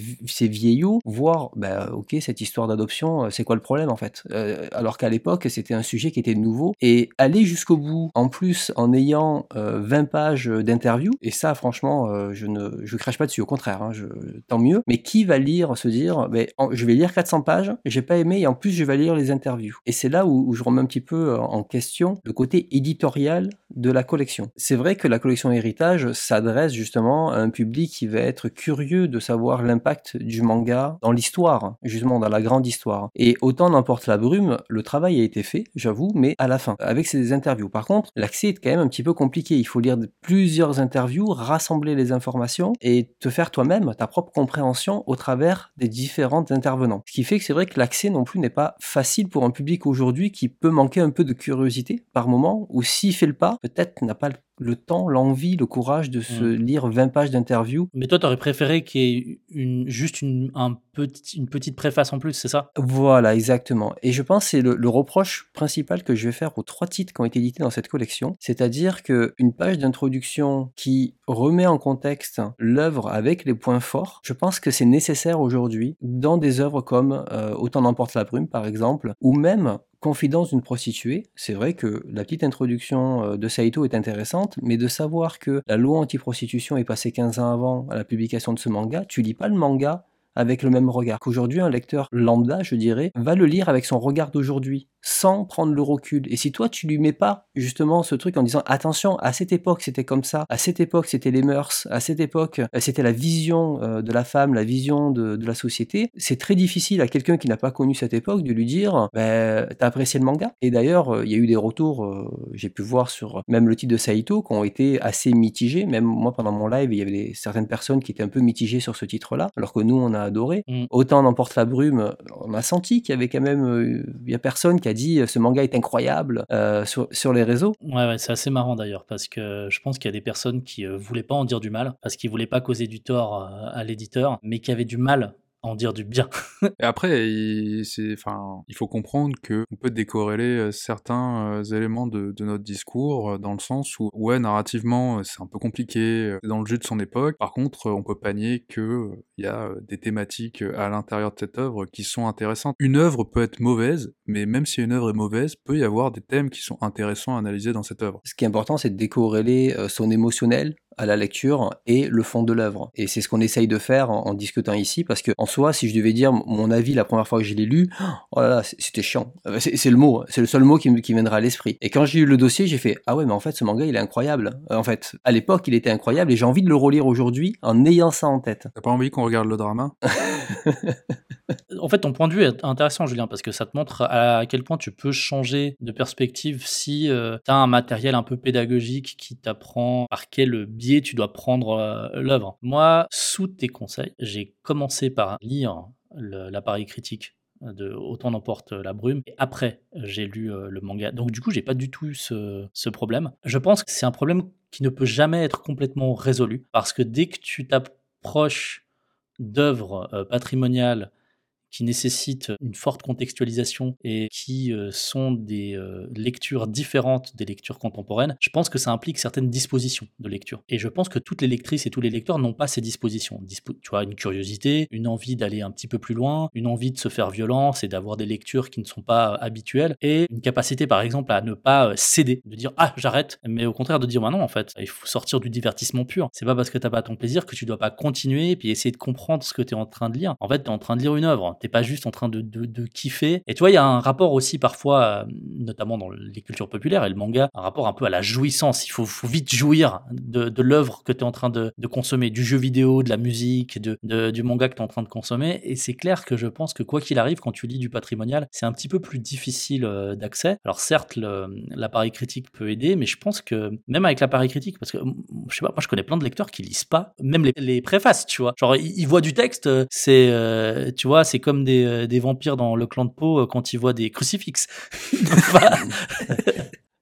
vieillot, voir, bah, ok, cette histoire d'adoption, euh, c'est quoi le problème en fait euh, Alors qu'à l'époque, c'était un sujet qui était nouveau. Et aller jusqu'au bout, en plus, en ayant 20 euh, pages d'interview, et ça, franchement, je ne je crache pas dessus, au contraire, hein, tant mieux. Mais qui va lire, se dire, bah, je vais lire 400 pages, j'ai pas aimé, et en plus, je vais lire les interviews. Et c'est là où, je remets un petit peu en question le côté éditorial de la collection. C'est vrai que la collection Héritage s'adresse justement un public qui va être curieux de savoir l'impact du manga dans l'histoire, justement dans la grande histoire. Et autant n'importe la brume, le travail a été fait, j'avoue, mais à la fin, avec ces interviews. Par contre, l'accès est quand même un petit peu compliqué. Il faut lire plusieurs interviews, rassembler les informations et te faire toi-même ta propre compréhension au travers des différents intervenants. Ce qui fait que c'est vrai que l'accès non plus n'est pas facile pour un public aujourd'hui qui peut manquer un peu de curiosité par moment, ou s'il fait le pas, peut-être n'a pas le le temps, l'envie, le courage de se mmh. lire 20 pages d'interview. Mais toi, tu aurais préféré qu'il y ait une, juste une, un petit, une petite préface en plus, c'est ça? Voilà, exactement. Et je pense que c'est le, reproche principal que je vais faire aux trois titres qui ont été édités dans cette collection. C'est-à-dire qu'une page d'introduction qui remet en contexte l'œuvre avec les points forts, je pense que c'est nécessaire aujourd'hui dans des œuvres comme euh, Autant n'emporte la brume, par exemple, ou même Confidence d'une prostituée, c'est vrai que la petite introduction euh, de Saito est intéressante, mais de savoir que la loi anti-prostitution est passée 15 ans avant la publication de ce manga, tu lis pas le manga avec le même regard. Qu'aujourd'hui, un lecteur lambda, je dirais, va le lire avec son regard d'aujourd'hui sans prendre le recul. Et si toi, tu lui mets pas justement ce truc en disant attention, à cette époque, c'était comme ça, à cette époque, c'était les mœurs, à cette époque, euh, c'était la vision euh, de la femme, la vision de, la société, c'est très difficile à quelqu'un qui n'a pas connu cette époque de lui dire bah, t'as apprécié le manga. Et d'ailleurs, euh, il y a eu des retours, j'ai pu voir sur même le titre de Saito, qui ont été assez mitigés. Même moi, pendant mon live, il y avait certaines personnes qui étaient un peu mitigées sur ce titre-là, alors que nous, on a adoré. Mm. Autant n'emporte la brume, on a senti qu'il y avait quand même, il y a personne qui a dit euh, ce manga est incroyable euh, sur, les réseaux. Ouais, c'est assez marrant d'ailleurs parce que je pense qu'il y a des personnes qui euh, voulaient pas en dire du mal parce qu'ils voulaient pas causer du tort à l'éditeur, mais qui avaient du mal en dire du bien. Et après, il, enfin, il faut comprendre que on peut décorréler certains éléments de, de, notre discours dans le sens où, ouais, narrativement, c'est un peu compliqué, dans le jeu de son époque. Par contre, on peut pas nier que il y a des thématiques à l'intérieur de cette œuvre qui sont intéressantes. Une œuvre peut être mauvaise, mais même si une œuvre est mauvaise, peut y avoir des thèmes qui sont intéressants à analyser dans cette œuvre. Ce qui est important, c'est de décorréler son émotionnel à la lecture et le fond de l'œuvre. Et c'est ce qu'on essaye de faire en, discutant ici, parce que en soi, si je devais dire mon avis la première fois que je l'ai lu, oh là là, c'était chiant. Euh, c'est le mot, c'est le seul mot qui, qui viendra à l'esprit. Et quand j'ai lu le dossier, j'ai fait ah ouais, mais en fait, ce manga, il est incroyable. Euh, en fait, à l'époque, il était incroyable et j'ai envie de le relire aujourd'hui en ayant ça en tête. T'as pas envie qu'on regarde le drama? En fait, ton point de vue est intéressant, Julien, parce que ça te montre à quel point tu peux changer de perspective si euh, tu as un matériel un peu pédagogique qui t'apprend par quel biais tu dois prendre euh, l'œuvre. Moi, sous tes conseils, j'ai commencé par lire l'appareil critique de Autant n'emporte la brume. Et après, j'ai lu euh, le manga. Donc du coup, j'ai pas du tout ce, ce problème. Je pense que c'est un problème qui ne peut jamais être complètement résolu parce que dès que tu t'approches d'œuvres patrimoniales qui nécessitent une forte contextualisation et qui euh, sont des euh, lectures différentes des lectures contemporaines, je pense que ça implique certaines dispositions de lecture. Et je pense que toutes les lectrices et tous les lecteurs n'ont pas ces dispositions. tu vois, une curiosité, une envie d'aller un petit peu plus loin, une envie de se faire violence et d'avoir des lectures qui ne sont pas habituelles, et une capacité par exemple à ne pas euh, céder, de dire ah j'arrête, mais au contraire de dire bah non en fait, il faut sortir du divertissement pur. C'est pas parce que t'as pas ton plaisir que tu dois pas continuer et puis essayer de comprendre ce que tu es en train de lire. En fait, tu es en train de lire une œuvre t'es pas juste en train de, de, kiffer. Et tu vois, il y a un rapport aussi parfois, notamment dans les cultures populaires et le manga, un rapport un peu à la jouissance. Il faut, faut vite jouir de, de l'œuvre que tu es en train de, de, consommer, du jeu vidéo, de la musique, de, du manga que tu es en train de consommer. Et c'est clair que je pense que quoi qu'il arrive, quand tu lis du patrimonial, c'est un petit peu plus difficile euh, d'accès. Alors certes, l'appareil critique peut aider, mais je pense que même avec l'appareil critique, parce que je sais pas, moi je connais plein de lecteurs qui lisent pas, même les, les préfaces, tu vois. Genre ils, voient du texte, euh, c'est, euh, tu vois, c'est comme des, euh, des, vampires dans le clan de Pau euh, quand ils voient des crucifixes.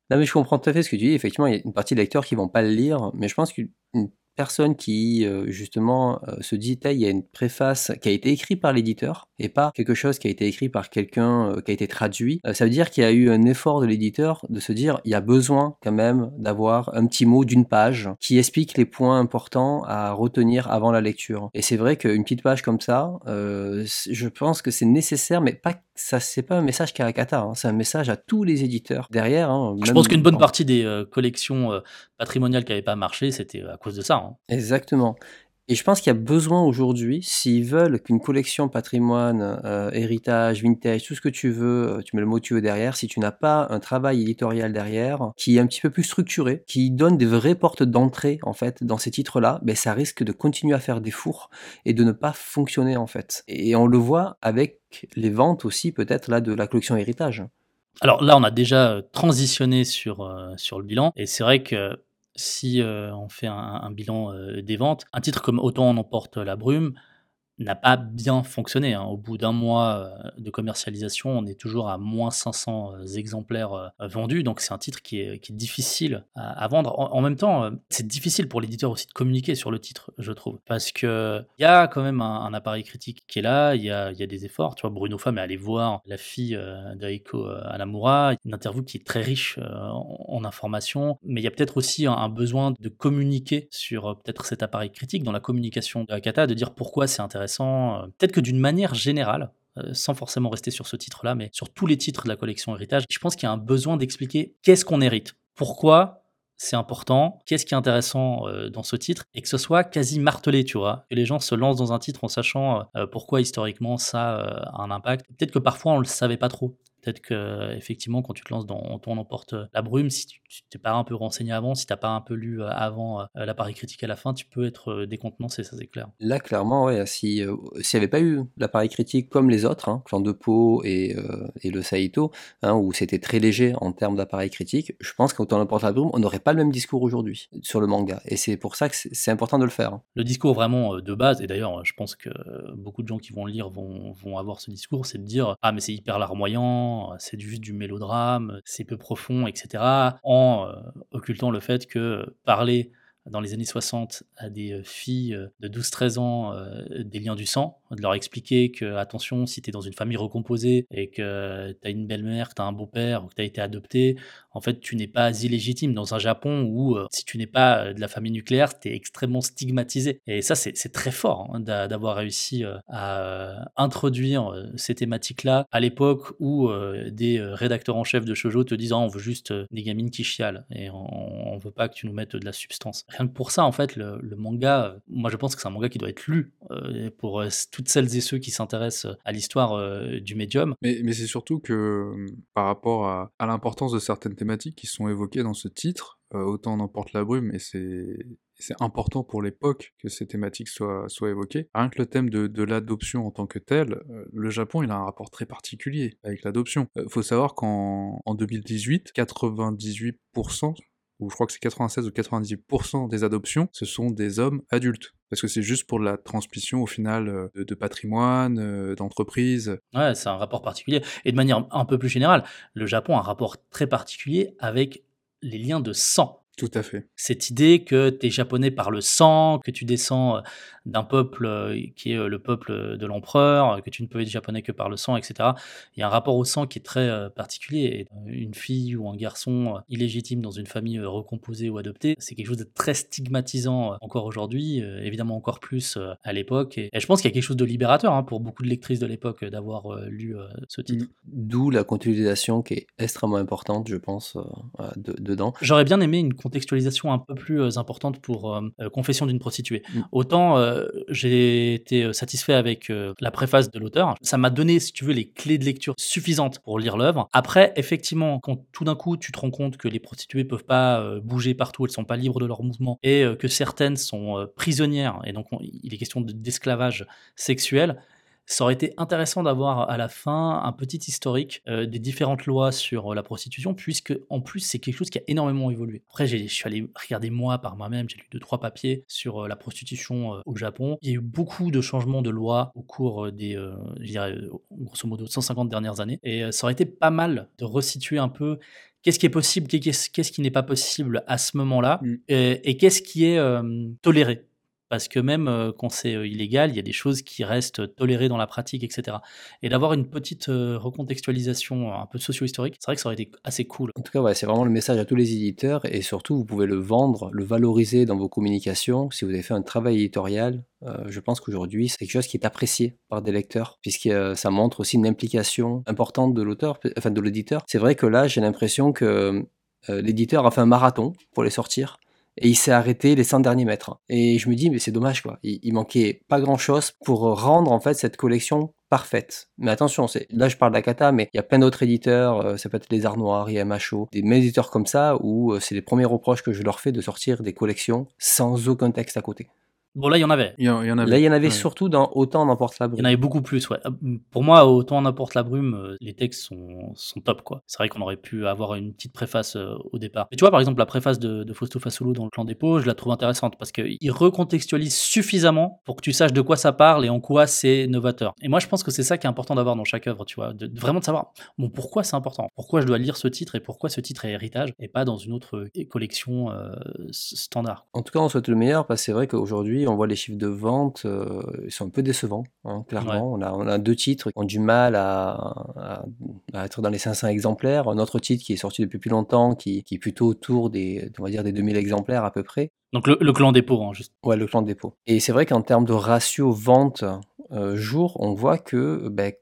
non mais je comprends tout à fait ce que tu dis. Effectivement, il y a une partie de lecteurs qui vont pas le lire, mais je pense qu'une personne qui euh, justement euh, se dit il y a une préface qui a été écrite par l'éditeur et pas quelque chose qui a été écrit par quelqu'un euh, qui a été traduit, ça veut dire qu'il y a eu un effort de l'éditeur de se dire il y a besoin quand même d'avoir un petit mot d'une page qui explique les points importants à retenir avant la lecture. Et c'est vrai qu'une petite page comme ça, je pense que c'est nécessaire, mais pas ça c'est pas un message Karakata, hein, c'est un message à tous les éditeurs derrière. Hein, je pense qu'une bonne partie des collections patrimoniales qui n'avaient pas marché, c'était à cause de ça. Hein. Exactement. Et je pense qu'il y a besoin aujourd'hui, s'ils veulent qu'une collection patrimoine, euh, héritage, vintage, tout ce que tu veux, euh, tu mets le mot que tu veux derrière, si tu n'as pas un travail éditorial derrière, qui est un petit peu plus structuré, qui donne des vraies portes d'entrée, en fait, dans ces titres-là, ben, ça risque de continuer à faire des fours et de ne pas fonctionner, en fait. Et on le voit avec les ventes aussi, peut-être, là, de la collection héritage. Alors là, on a déjà euh, transitionné sur, sur le bilan, et c'est vrai que si euh, on fait un, bilan euh, des ventes, un titre comme Autant on emporte la brume, n'a pas bien fonctionné. Hein. Au bout d'un mois euh, de commercialisation, on est toujours à moins 500 euh, exemplaires euh, vendus, donc c'est un titre qui est, difficile à, vendre. En, même temps, c'est difficile pour l'éditeur aussi de communiquer sur le titre, je trouve, parce que il y a quand même un, appareil critique qui est là, il y a, des efforts. Tu vois, Bruno Femme est allé voir la fille d'Aiko Anamura, une interview qui est très riche en, informations, mais il y a peut-être aussi un, besoin de communiquer sur peut-être cet appareil critique dans la communication de Akata, de dire pourquoi c'est intéressant euh, peut-être que d'une manière générale, euh, sans forcément rester sur ce titre-là, mais sur tous les titres de la collection héritage, je pense qu'il y a un besoin d'expliquer qu'est-ce qu'on hérite, pourquoi c'est important, qu'est-ce qui est intéressant euh, dans ce titre, et que ce soit quasi martelé, tu vois, que les gens se lancent dans un titre en sachant pourquoi historiquement ça a un impact. Peut-être que parfois on le savait pas trop. Peut-être que effectivement, quand tu te lances dans ton emporte la brume, si tu t'es pas un peu renseigné avant, si t'as pas un peu lu euh, avant euh, l'appareil critique à la fin, tu peux être euh, décontenancé, ça c'est clair. Là, clairement, ouais, si s'il n'y avait pas eu l'appareil critique comme les autres, hein, Clan de Pau et, et le Saito, hein, où c'était très léger en termes d'appareil critique, je pense qu'autant l'emporte la brume, on n'aurait pas le même discours aujourd'hui sur le manga. Et c'est pour ça que c'est important de le faire. Hein. Le discours vraiment de base, et d'ailleurs, je pense que beaucoup de gens qui vont le lire vont, vont avoir ce discours, c'est de dire Ah, mais c'est hyper larmoyant c'est juste du mélodrame, c'est peu profond, etc. En euh, occultant le fait que parler dans les années 60 à des filles de 12-13 ans des liens du sang, de leur expliquer que, attention, si tu es dans une famille recomposée et que tu as une belle-mère, que tu as un beau-père ou que tu as été adopté, en fait, tu n'es pas illégitime dans un Japon où, si tu n'es pas de la famille nucléaire, tu es extrêmement stigmatisé. Et ça, c'est très fort hein, d'avoir réussi à introduire ces thématiques-là à l'époque où des rédacteurs en chef de shoujo te disent ah, on veut juste des gamines qui chialent et on, on, veut pas que tu nous mettes de la substance. Rien que pour ça, en fait, le, manga, moi je pense que c'est un manga qui doit être lu pour toutes celles et ceux qui s'intéressent à l'histoire du médium. Mais, mais c'est surtout que par rapport à, à l'importance de certaines thématiques qui sont évoquées dans ce titre, autant on emporte la brume, et c'est important pour l'époque que ces thématiques soient, évoquées. Rien que le thème de, l'adoption en tant que tel, le Japon, il a un rapport très particulier avec l'adoption. Il faut savoir qu'en en 2018, 98%, ou je crois que c'est 96 ou 98% des adoptions, ce sont des hommes adultes. Parce que c'est juste pour la transmission au final de, de patrimoine, d'entreprise. Ouais, c'est un rapport particulier. Et de manière un peu plus générale, le Japon a un rapport très particulier avec les liens de sang. Tout à fait. Cette idée que tu es japonais par le sang, que tu descends d'un peuple qui est le peuple de l'empereur, que tu ne peux être japonais que par le sang, etc. Il y a un rapport au sang qui est très particulier. Une fille ou un garçon illégitime dans une famille recomposée ou adoptée, c'est quelque chose de très stigmatisant encore aujourd'hui, évidemment encore plus à l'époque. Et, je pense qu'il y a quelque chose de libérateur hein, pour beaucoup de lectrices de l'époque d'avoir lu ce titre. D'où la continuation qui est extrêmement importante, je pense, dedans. J'aurais bien aimé une contextualisation un peu plus importante pour Confession d'une prostituée. Mmh. Autant euh, j'ai été euh, satisfait avec euh, la préface de l'auteur. Ça m'a donné, si tu veux, les clés de lecture suffisantes pour lire l'œuvre. Après, effectivement, quand tout d'un coup tu te rends compte que les prostituées peuvent pas bouger partout, elles sont pas libres de leur mouvement, et que certaines sont prisonnières, et donc il est question d'esclavage sexuel, ça aurait été intéressant d'avoir à la fin un petit historique euh, des différentes lois sur euh, la prostitution, puisque en plus c'est quelque chose qui a énormément évolué. Après, je suis allé regarder moi par moi-même, j'ai lu deux trois papiers sur euh, la prostitution au Japon. Il y a eu beaucoup de changements de lois au cours des, je dirais, grosso modo 150 dernières années, et ça aurait été pas mal de resituer un peu qu'est-ce qui est possible, qu'est-ce qui n'est pas possible à ce moment-là, mm. et, qu'est-ce qui est toléré parce que même quand c'est illégal, il y a des choses qui restent tolérées dans la pratique, etc. Et d'avoir une petite recontextualisation un peu socio-historique, c'est vrai que ça aurait été assez cool. En tout cas, c'est vraiment le message à tous les éditeurs, et surtout, vous pouvez le vendre, le valoriser dans vos communications. Si vous avez fait un travail éditorial, je pense qu'aujourd'hui, c'est quelque chose qui est apprécié par des lecteurs, puisque ça montre aussi une implication importante de l'auteur, enfin de l'éditeur. C'est vrai que là, j'ai l'impression que l'éditeur a fait un marathon pour les sortir et il s'est arrêté les 100 derniers mètres. Et je me dis, mais c'est dommage, quoi. Il, manquait pas grand chose pour rendre, en fait, cette collection parfaite. Mais attention, c'est, là je parle d'Akata, mais il y a plein d'autres éditeurs, euh, ça peut être les Arts Noirs, IMHO, des éditeurs comme ça, où euh, c'est les premiers reproches que je leur fais de sortir des collections sans aucun texte à côté. Bon, là, il y en avait. Il y, en avait. Là, il y en avait surtout dans Autant n'importe la brume. Il y en avait beaucoup plus, ouais. Pour moi, Autant n'importe la brume, euh, les textes sont, sont top, quoi. C'est vrai qu'on aurait pu avoir une petite préface euh, au départ. Et tu vois, par exemple, la préface de, de Fausto Fasolo dans le clan des pots, je la trouve intéressante parce qu'il recontextualise suffisamment pour que tu saches de quoi ça parle et en quoi c'est novateur. Et moi, je pense que c'est ça qui est important d'avoir dans chaque œuvre, tu vois. De, vraiment de savoir, bon, pourquoi c'est important? Pourquoi je dois lire ce titre et pourquoi ce titre est héritage et pas dans une autre euh, collection standard? En tout cas, on souhaite le meilleur parce que c'est vrai qu'aujourd'hui, on voit les chiffres de ventes, euh, ils sont un peu décevants, hein, clairement. On, a, on a deux titres qui ont du mal à, être dans les 500 exemplaires. Un autre titre qui est sorti depuis plus longtemps, qui, est plutôt autour des, on va dire, des 2000 exemplaires à peu près. Donc le, clan dépôt, hein, juste. Ouais, le clan dépôt. Et c'est vrai qu'en termes de ratio vente euh, on voit que ben,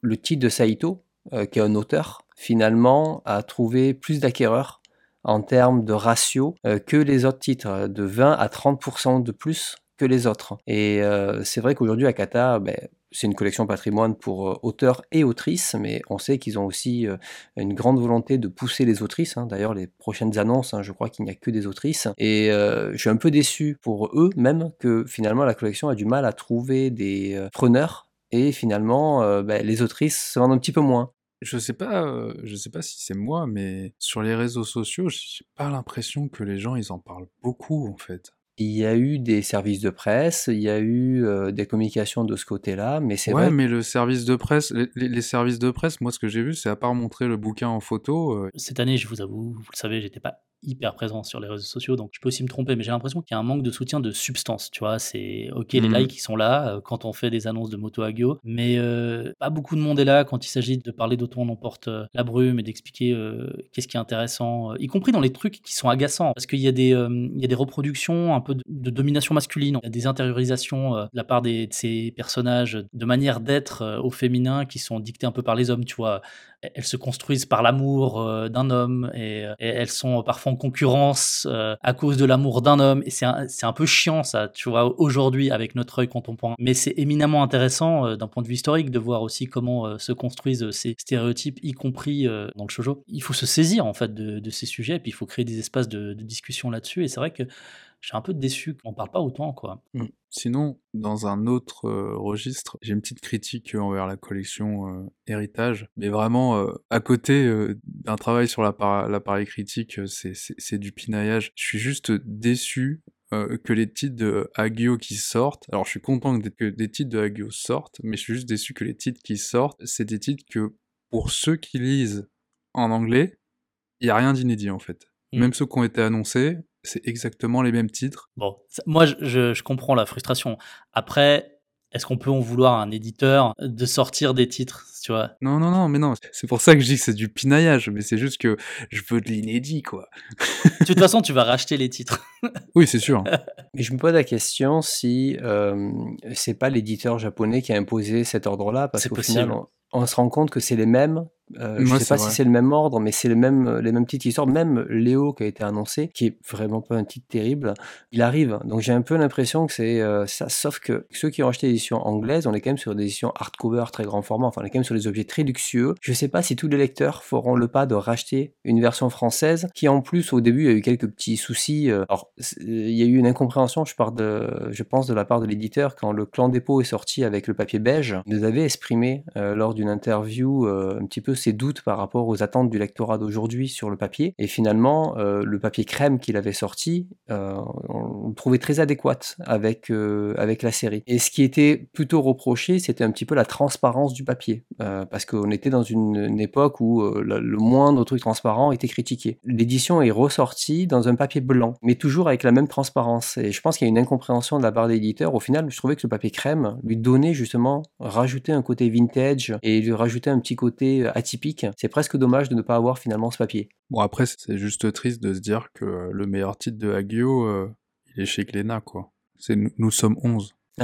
le titre de Saito, euh, qui est un auteur, finalement a trouvé plus d'acquéreurs en termes de ratio que les autres titres, de 20 à 30% de plus les autres. Et euh, c'est vrai qu'aujourd'hui, Akata, ben, c'est une collection patrimoine pour euh, auteurs et autrices, mais on sait qu'ils ont aussi euh, une grande volonté de pousser les autrices. Hein. D'ailleurs, les prochaines annonces, hein, je crois qu'il n'y a que des autrices. Et je suis un peu déçu pour eux même que finalement la collection a du mal à trouver des preneurs et finalement ben, les autrices se vendent un petit peu moins. Je sais pas, je sais pas si c'est moi, mais sur les réseaux sociaux, j'ai pas l'impression que les gens ils en parlent beaucoup en fait. Il y a eu des services de presse, il y a eu euh, des communications de ce côté-là, mais c'est Ouais, vrai. mais le service de presse, les, les- les services de presse, moi, ce que j'ai vu, c'est à part montrer le bouquin en photo, euh, Cette année, je vous avoue, vous le savez, j'étais pas hyper présent sur les réseaux sociaux, donc je peux aussi me tromper, mais j'ai l'impression qu'il y a un manque de soutien de substance, tu vois. C'est ok, les Mhm. likes, ils sont là euh, quand on fait des annonces de Moto Agio, mais euh, pas beaucoup de monde est là quand il s'agit de parler d'auto on emporte euh, la brume et d'expliquer qu'est-ce qui est intéressant, y compris dans les trucs qui sont agaçants, parce qu'il y, a des, il y a des reproductions un peu de, de domination masculine, il y a des intériorisations de la part des, de ces personnages, de manière d'être au féminin qui sont dictées un peu par les hommes, tu vois elles se construisent par l'amour d'un homme et, et elles sont parfois en concurrence euh, à cause de l'amour d'un homme. Et c'est un, peu chiant ça, tu vois, aujourd'hui avec notre œil contemporain. Mais c'est éminemment intéressant euh, d'un point de vue historique de voir aussi comment euh, se construisent ces stéréotypes, y compris dans le shoujo. Il faut se saisir en fait de, de ces sujets et puis il faut créer des espaces de, de discussion là-dessus. Et c'est vrai que je suis un peu déçu qu'on parle pas autant, quoi. Mm. Sinon, dans un autre euh, registre, j'ai une petite critique envers la collection euh, Héritage, mais vraiment, euh, à côté euh, d'un travail sur l'appareil critique, euh, c'est- du pinaillage. Je suis juste déçu euh, que les titres de Hagio qui sortent, alors je suis content que des titres de Hagio sortent, mais je suis juste déçu que les titres qui sortent, c'est des titres que, pour ceux qui lisent en anglais, il n'y a rien d'inédit en fait. Mm. Même ceux qui ont été annoncés, c'est exactement les mêmes titres. Bon, ça- moi, je, je- je comprends la frustration. Après, est-ce qu'on peut en vouloir à un éditeur de sortir des titres, tu vois? Non, non, non, mais non, c'est pour ça que je dis que c'est du pinaillage, mais c'est juste que je veux de l'inédit, quoi. De toute façon, tu vas racheter les titres. Oui, c'est sûr. Mais je me pose la question si euh, c'est pas l'éditeur japonais qui a imposé cet ordre-là, parce C'est qu'au final, on, on se rend compte que c'est les mêmes. Euh, je Ouais, sais pas si c'est le même ordre, mais c'est les mêmes, les mêmes titres qui sortent. Même Léo qui a été annoncé, qui est vraiment pas un titre terrible, il arrive. Donc j'ai un peu l'impression que c'est euh, ça, sauf que ceux qui ont acheté l'édition anglaise, on est quand même sur des éditions hardcover très grand format, enfin on est quand même sur des objets très luxueux. Je sais pas si tous les lecteurs feront le pas de racheter une version française, qui en plus au début a eu quelques petits soucis. euh, Alors il y a eu une incompréhension, je, parle de, je pense, de la part de l'éditeur quand le clan dépôt est sorti avec le papier beige. Il nous avait exprimé euh, lors d'une interview euh, un petit peu ses doutes par rapport aux attentes du lectorat d'aujourd'hui sur le papier. Et finalement, euh, le papier crème qu'il avait sorti, euh, on le trouvait très adéquat avec, euh, avec la série. Et ce qui était plutôt reproché, c'était un petit peu la transparence du papier. Parce qu'on était dans une, époque où euh, le, moindre truc transparent était critiqué. L'édition est ressortie dans un papier blanc, mais toujours avec la même transparence. Et je pense qu'il y a une incompréhension de la part de l'éditeur. Au final, je trouvais que le papier crème lui donnait justement, rajouter un côté vintage et lui rajouter un petit côté euh, atypique. C'est presque dommage de ne pas avoir finalement ce papier. Bon, après, c'est juste triste de se dire que euh, le meilleur titre de Hagio, euh, il est chez Glénat, quoi. C'est nous, nous sommes 11.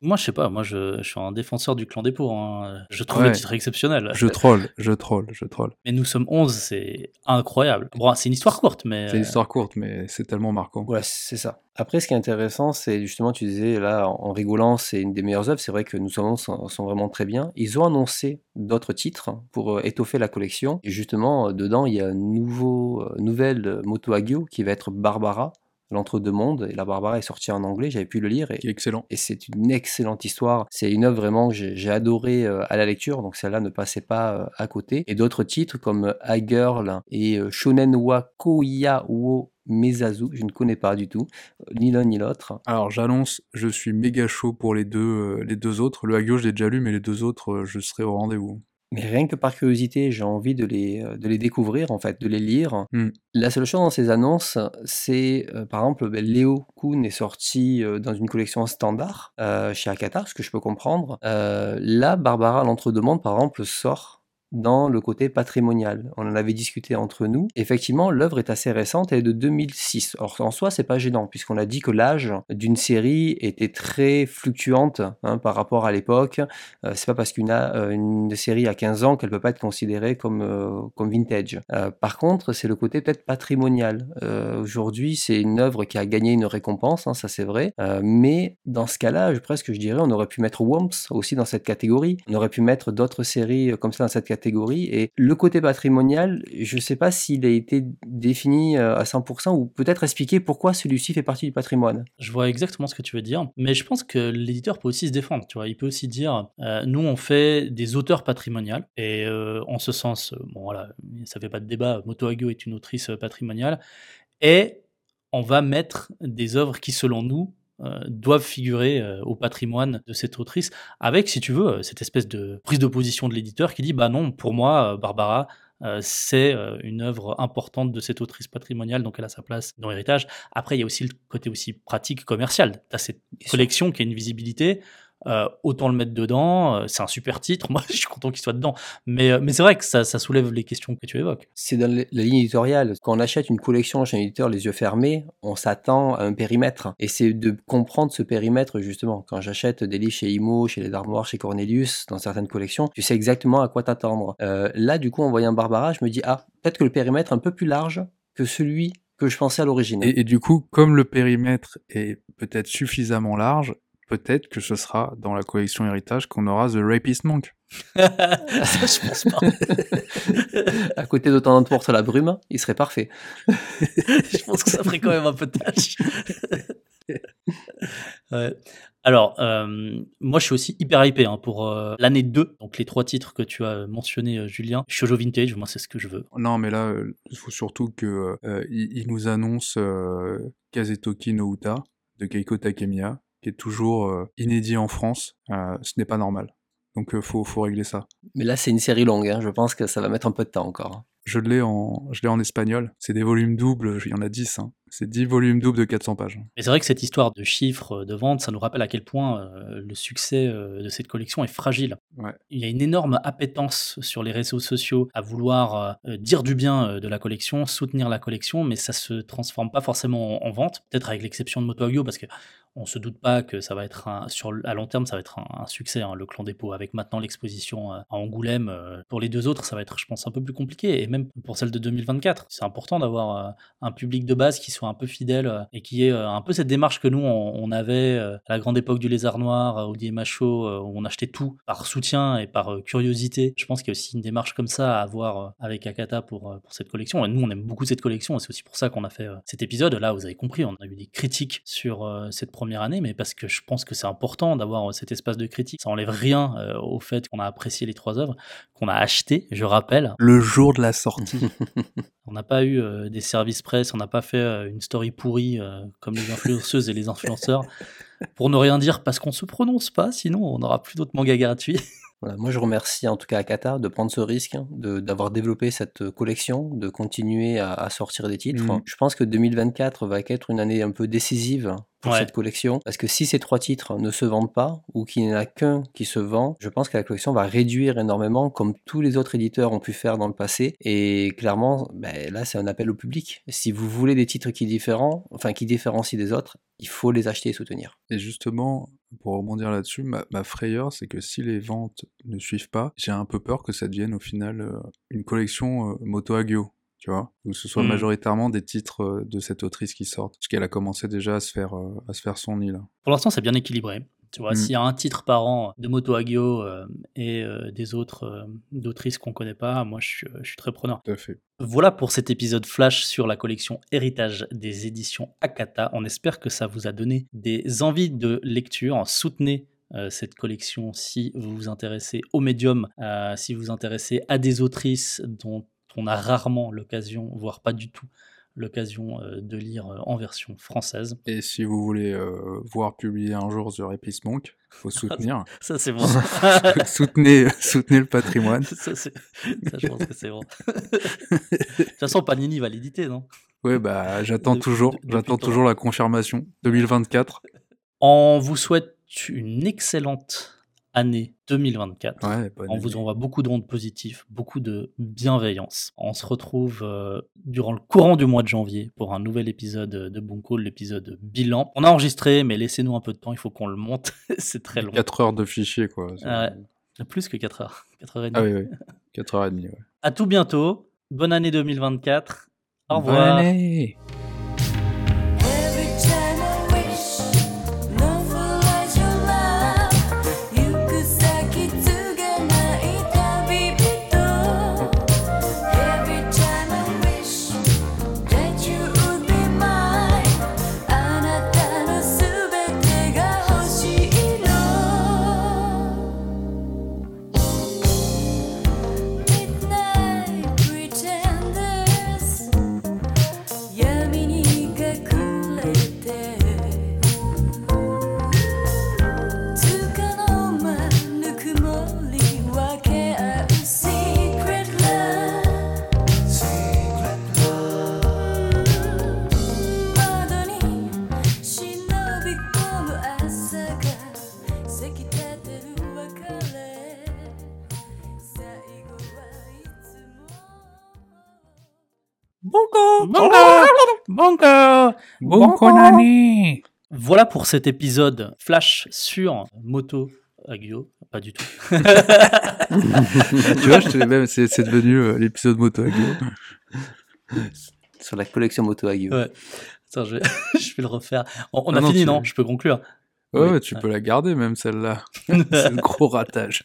Moi, je sais pas. Moi, je, je suis un défenseur du clan des pauvres. hein. Je trouve Ouais. le titre exceptionnel. Je troll, je troll, je troll. Mais nous sommes 11, c'est incroyable. Bon, c'est une histoire courte, mais. C'est une histoire courte, mais c'est tellement marquant. Voilà, c'est ça. Après, ce qui est intéressant, c'est justement, tu disais là, en rigolant, c'est une des meilleures œuvres. C'est vrai que nous sommes sont vraiment très bien. Ils ont annoncé d'autres titres pour euh, étoffer la collection. Et justement, euh, dedans, il y a un nouveau, euh, nouvelle euh, Moto Hagio qui va être Barbara, l'entre-deux mondes. Et la Barbara est sortie en anglais, j'avais pu le lire. Et excellent. et c'est une excellente histoire. C'est une œuvre vraiment que j'ai j'ai adoré euh, à la lecture, donc celle-là ne passait pas euh, à côté. Et d'autres titres comme euh, High Girl et euh, Shonen wa Koya wo Mezazu, je ne connais pas du tout, euh, ni l'un ni l'autre. Alors, j'annonce, je suis méga chaud pour les deux, euh, les deux autres. Le Hagio, je l'ai déjà lu, mais les deux autres, euh, je serai au rendez-vous. Mais rien que par curiosité, j'ai envie de les, euh, de les découvrir, en fait, de les lire. Hmm. La seule chose dans ces annonces, c'est, euh, par exemple, ben, Léo Kuhn est sorti euh, dans une collection standard euh, chez Akata, ce que je peux comprendre. Là, Barbara l'entre-demande, par exemple, sort dans le côté patrimonial. On en avait discuté entre nous. Effectivement, l'œuvre est assez récente, elle est de 2006. Alors en soi, c'est pas gênant, puisqu'on a dit que l'âge d'une série était très fluctuante hein, par rapport à l'époque. Euh, c'est pas parce qu'une euh, série a 15 ans qu'elle peut pas être considérée comme, euh, comme vintage. Euh, par contre, c'est le côté peut-être patrimonial. Aujourd'hui, c'est une œuvre qui a gagné une récompense, hein, ça c'est vrai. Mais dans ce cas-là, presque je dirais, on aurait pu mettre Womps aussi dans cette catégorie. On aurait pu mettre d'autres séries comme ça dans cette catégorie. Et le côté patrimonial, je sais pas s'il a été défini euh, à 100% ou peut-être expliquer pourquoi celui-ci fait partie du patrimoine. Je vois exactement ce que tu veux dire, mais je pense que l'éditeur peut aussi se défendre, tu vois. Il peut aussi dire, euh, nous on fait des auteurs patrimoniales, et euh, en ce sens, bon voilà, ça fait pas de débat, Moto Hagio est une autrice patrimoniale, et on va mettre des œuvres qui, selon nous, euh, doivent figurer euh, au patrimoine de cette autrice, avec, si tu veux, euh, cette espèce de prise de position de l'éditeur qui dit, bah non, pour moi, Barbara, c'est une œuvre importante de cette autrice patrimoniale, donc elle a sa place dans l'héritage. Après, il y a aussi le côté aussi pratique, commercial. Tu as cette collection qui a une visibilité. Euh, autant le mettre dedans. Euh, c'est un super titre. Moi, je suis content qu'il soit dedans. Mais, euh, mais c'est vrai que ça, ça, soulève les questions que tu évoques. C'est dans la ligne éditoriale. Quand on achète une collection chez un éditeur les yeux fermés, on s'attend à un périmètre. Et c'est de comprendre ce périmètre, justement. Quand j'achète des livres chez Imo, chez Les Armoires, chez Cornelius, dans certaines collections, tu sais exactement à quoi t'attendre. là, du coup, en voyant Barbara, je me dis, ah, peut-être que le périmètre est un peu plus large que celui que je pensais à l'origine. et, du coup, comme le périmètre est peut-être suffisamment large, peut-être que ce sera dans la collection héritage qu'on aura The Rapist Monk. ça, je pense pas. à côté de Temps porte la brume, il serait parfait. je pense que ça ferait quand même un peu de tâche. Alors, euh, moi, je suis aussi hyper hypé hein, pour euh, l'année 2, donc les trois titres que tu as mentionnés, euh, Julien. Shoujo Vintage, moi, c'est ce que je veux. Non, mais là, il faut surtout qu'il il nous annonce Kazetoki no Uta de Keiko Takemiya, est toujours euh, inédit en France. Euh, ce n'est pas normal. Donc il euh, faut, faut régler ça. Mais là, c'est une série longue. Hein. Je pense que ça va mettre un peu de temps encore. Hein. Je l'ai en, je l'ai en espagnol. C'est des volumes doubles. Il y en a 10. Hein. C'est 10 volumes doubles de 400 pages. Et c'est vrai que cette histoire de chiffres de vente, ça nous rappelle à quel point le succès de cette collection est fragile. Il y a une énorme appétence sur les réseaux sociaux à vouloir dire du bien de la collection, soutenir la collection, mais ça se transforme pas forcément en, vente. Peut-être avec l'exception de Moto parce que on se doute pas que ça va être un, sur à long terme ça va être un, succès hein, le clan dépôt avec maintenant l'exposition euh, à Angoulême euh, pour les deux autres ça va être je pense un peu plus compliqué et même pour celle de 2024 c'est important d'avoir euh, un public de base qui soit un peu fidèle et qui ait un peu cette démarche que nous on, avait à la grande époque du lézard noir ou du Macho où on achetait tout par soutien et par curiosité je pense qu'il y a aussi une démarche comme ça à avoir avec Akata pour, pour cette collection et nous on aime beaucoup cette collection et c'est aussi pour ça qu'on a fait cet épisode là vous avez compris on a eu des critiques sur cette première année, mais parce que je pense que c'est important d'avoir euh, cet espace de critique. Ça enlève rien euh, au fait qu'on a apprécié les trois œuvres, qu'on a acheté, je rappelle. Le jour de la sortie. on n'a pas eu euh, des services presse, on n'a pas fait une story pourrie comme les influenceuses et les influenceurs pour ne rien dire parce qu'on se prononce pas, sinon on n'aura plus d'autres mangas gratuits. Moi, je remercie en tout cas Akata de prendre ce risque, hein, d'avoir développé cette collection, de continuer à, sortir des titres. Mmh. Je pense que 2024 va être une année un peu décisive pour cette collection. Parce que si ces trois titres ne se vendent pas, ou qu'il n'y en a qu'un qui se vend, je pense que la collection va réduire énormément, comme tous les autres éditeurs ont pu faire dans le passé. Et clairement, ben, là, c'est un appel au public. Si vous voulez des titres qui, différents, enfin, qui différencient des autres, il faut les acheter et soutenir. Et justement, pour rebondir là-dessus, ma, frayeur, c'est que si les ventes ne suivent pas, j'ai un peu peur que ça devienne au final euh, une collection euh, Moto Agio tu vois, où ce soit hmm. majoritairement des titres euh, de cette autrice qui sortent, parce qu'elle a commencé déjà à se faire, à se faire son nid là. Pour l'instant, c'est bien équilibré. Tu vois, hmm. s'il y a un titre par an de Moto Agio euh, et des autres d'autrices qu'on connaît pas, moi je suis, très preneur. Tout à fait. Voilà pour cet épisode flash sur la collection Héritage des éditions Akata. On espère que ça vous a donné des envies de lecture. Soutenez cette collection si vous vous intéressez au médium, si vous vous intéressez à des autrices dont on a rarement l'occasion, voire pas du tout, l'occasion euh, de lire euh, en version française. Et si vous voulez euh, voir publier un jour The Rapist Monk, faut soutenir. ça c'est bon. soutenez, soutenez le patrimoine. ça, je pense que c'est bon. de toute façon, Panini va l'éditer, non? Oui, bah j'attends toujours, j'attends toujours la confirmation 2024. On vous souhaite une excellente année 2024. on vous envoie beaucoup de rondes positifs, beaucoup de bienveillance. On se retrouve euh, durant le courant du mois de janvier pour un nouvel épisode de Bunko, l'épisode bilan. On a enregistré, mais laissez-nous un peu de temps, il faut qu'on le monte. C'est très long. 4 heures de fichier, quoi. plus que 4 heures. 4 heures et demie. Ah oui, oui. 4 heures et demie, ouais. À tout bientôt. Bonne année 2024. Au revoir. Bonne année. Bonko Bonko Nani Voilà pour cet épisode flash sur Moto Agio. Pas du tout. Tu vois, je te l'ai même, c'est c'est devenu euh, l'épisode moto Agio. Sur la collection Moto Agio. Ouais. Attends, je vais, je vais le refaire. On, on Ah a non, fini, tu- non? Je peux conclure. Ouais, Oui. ouais, tu peux la garder même celle-là. c'est le gros ratage.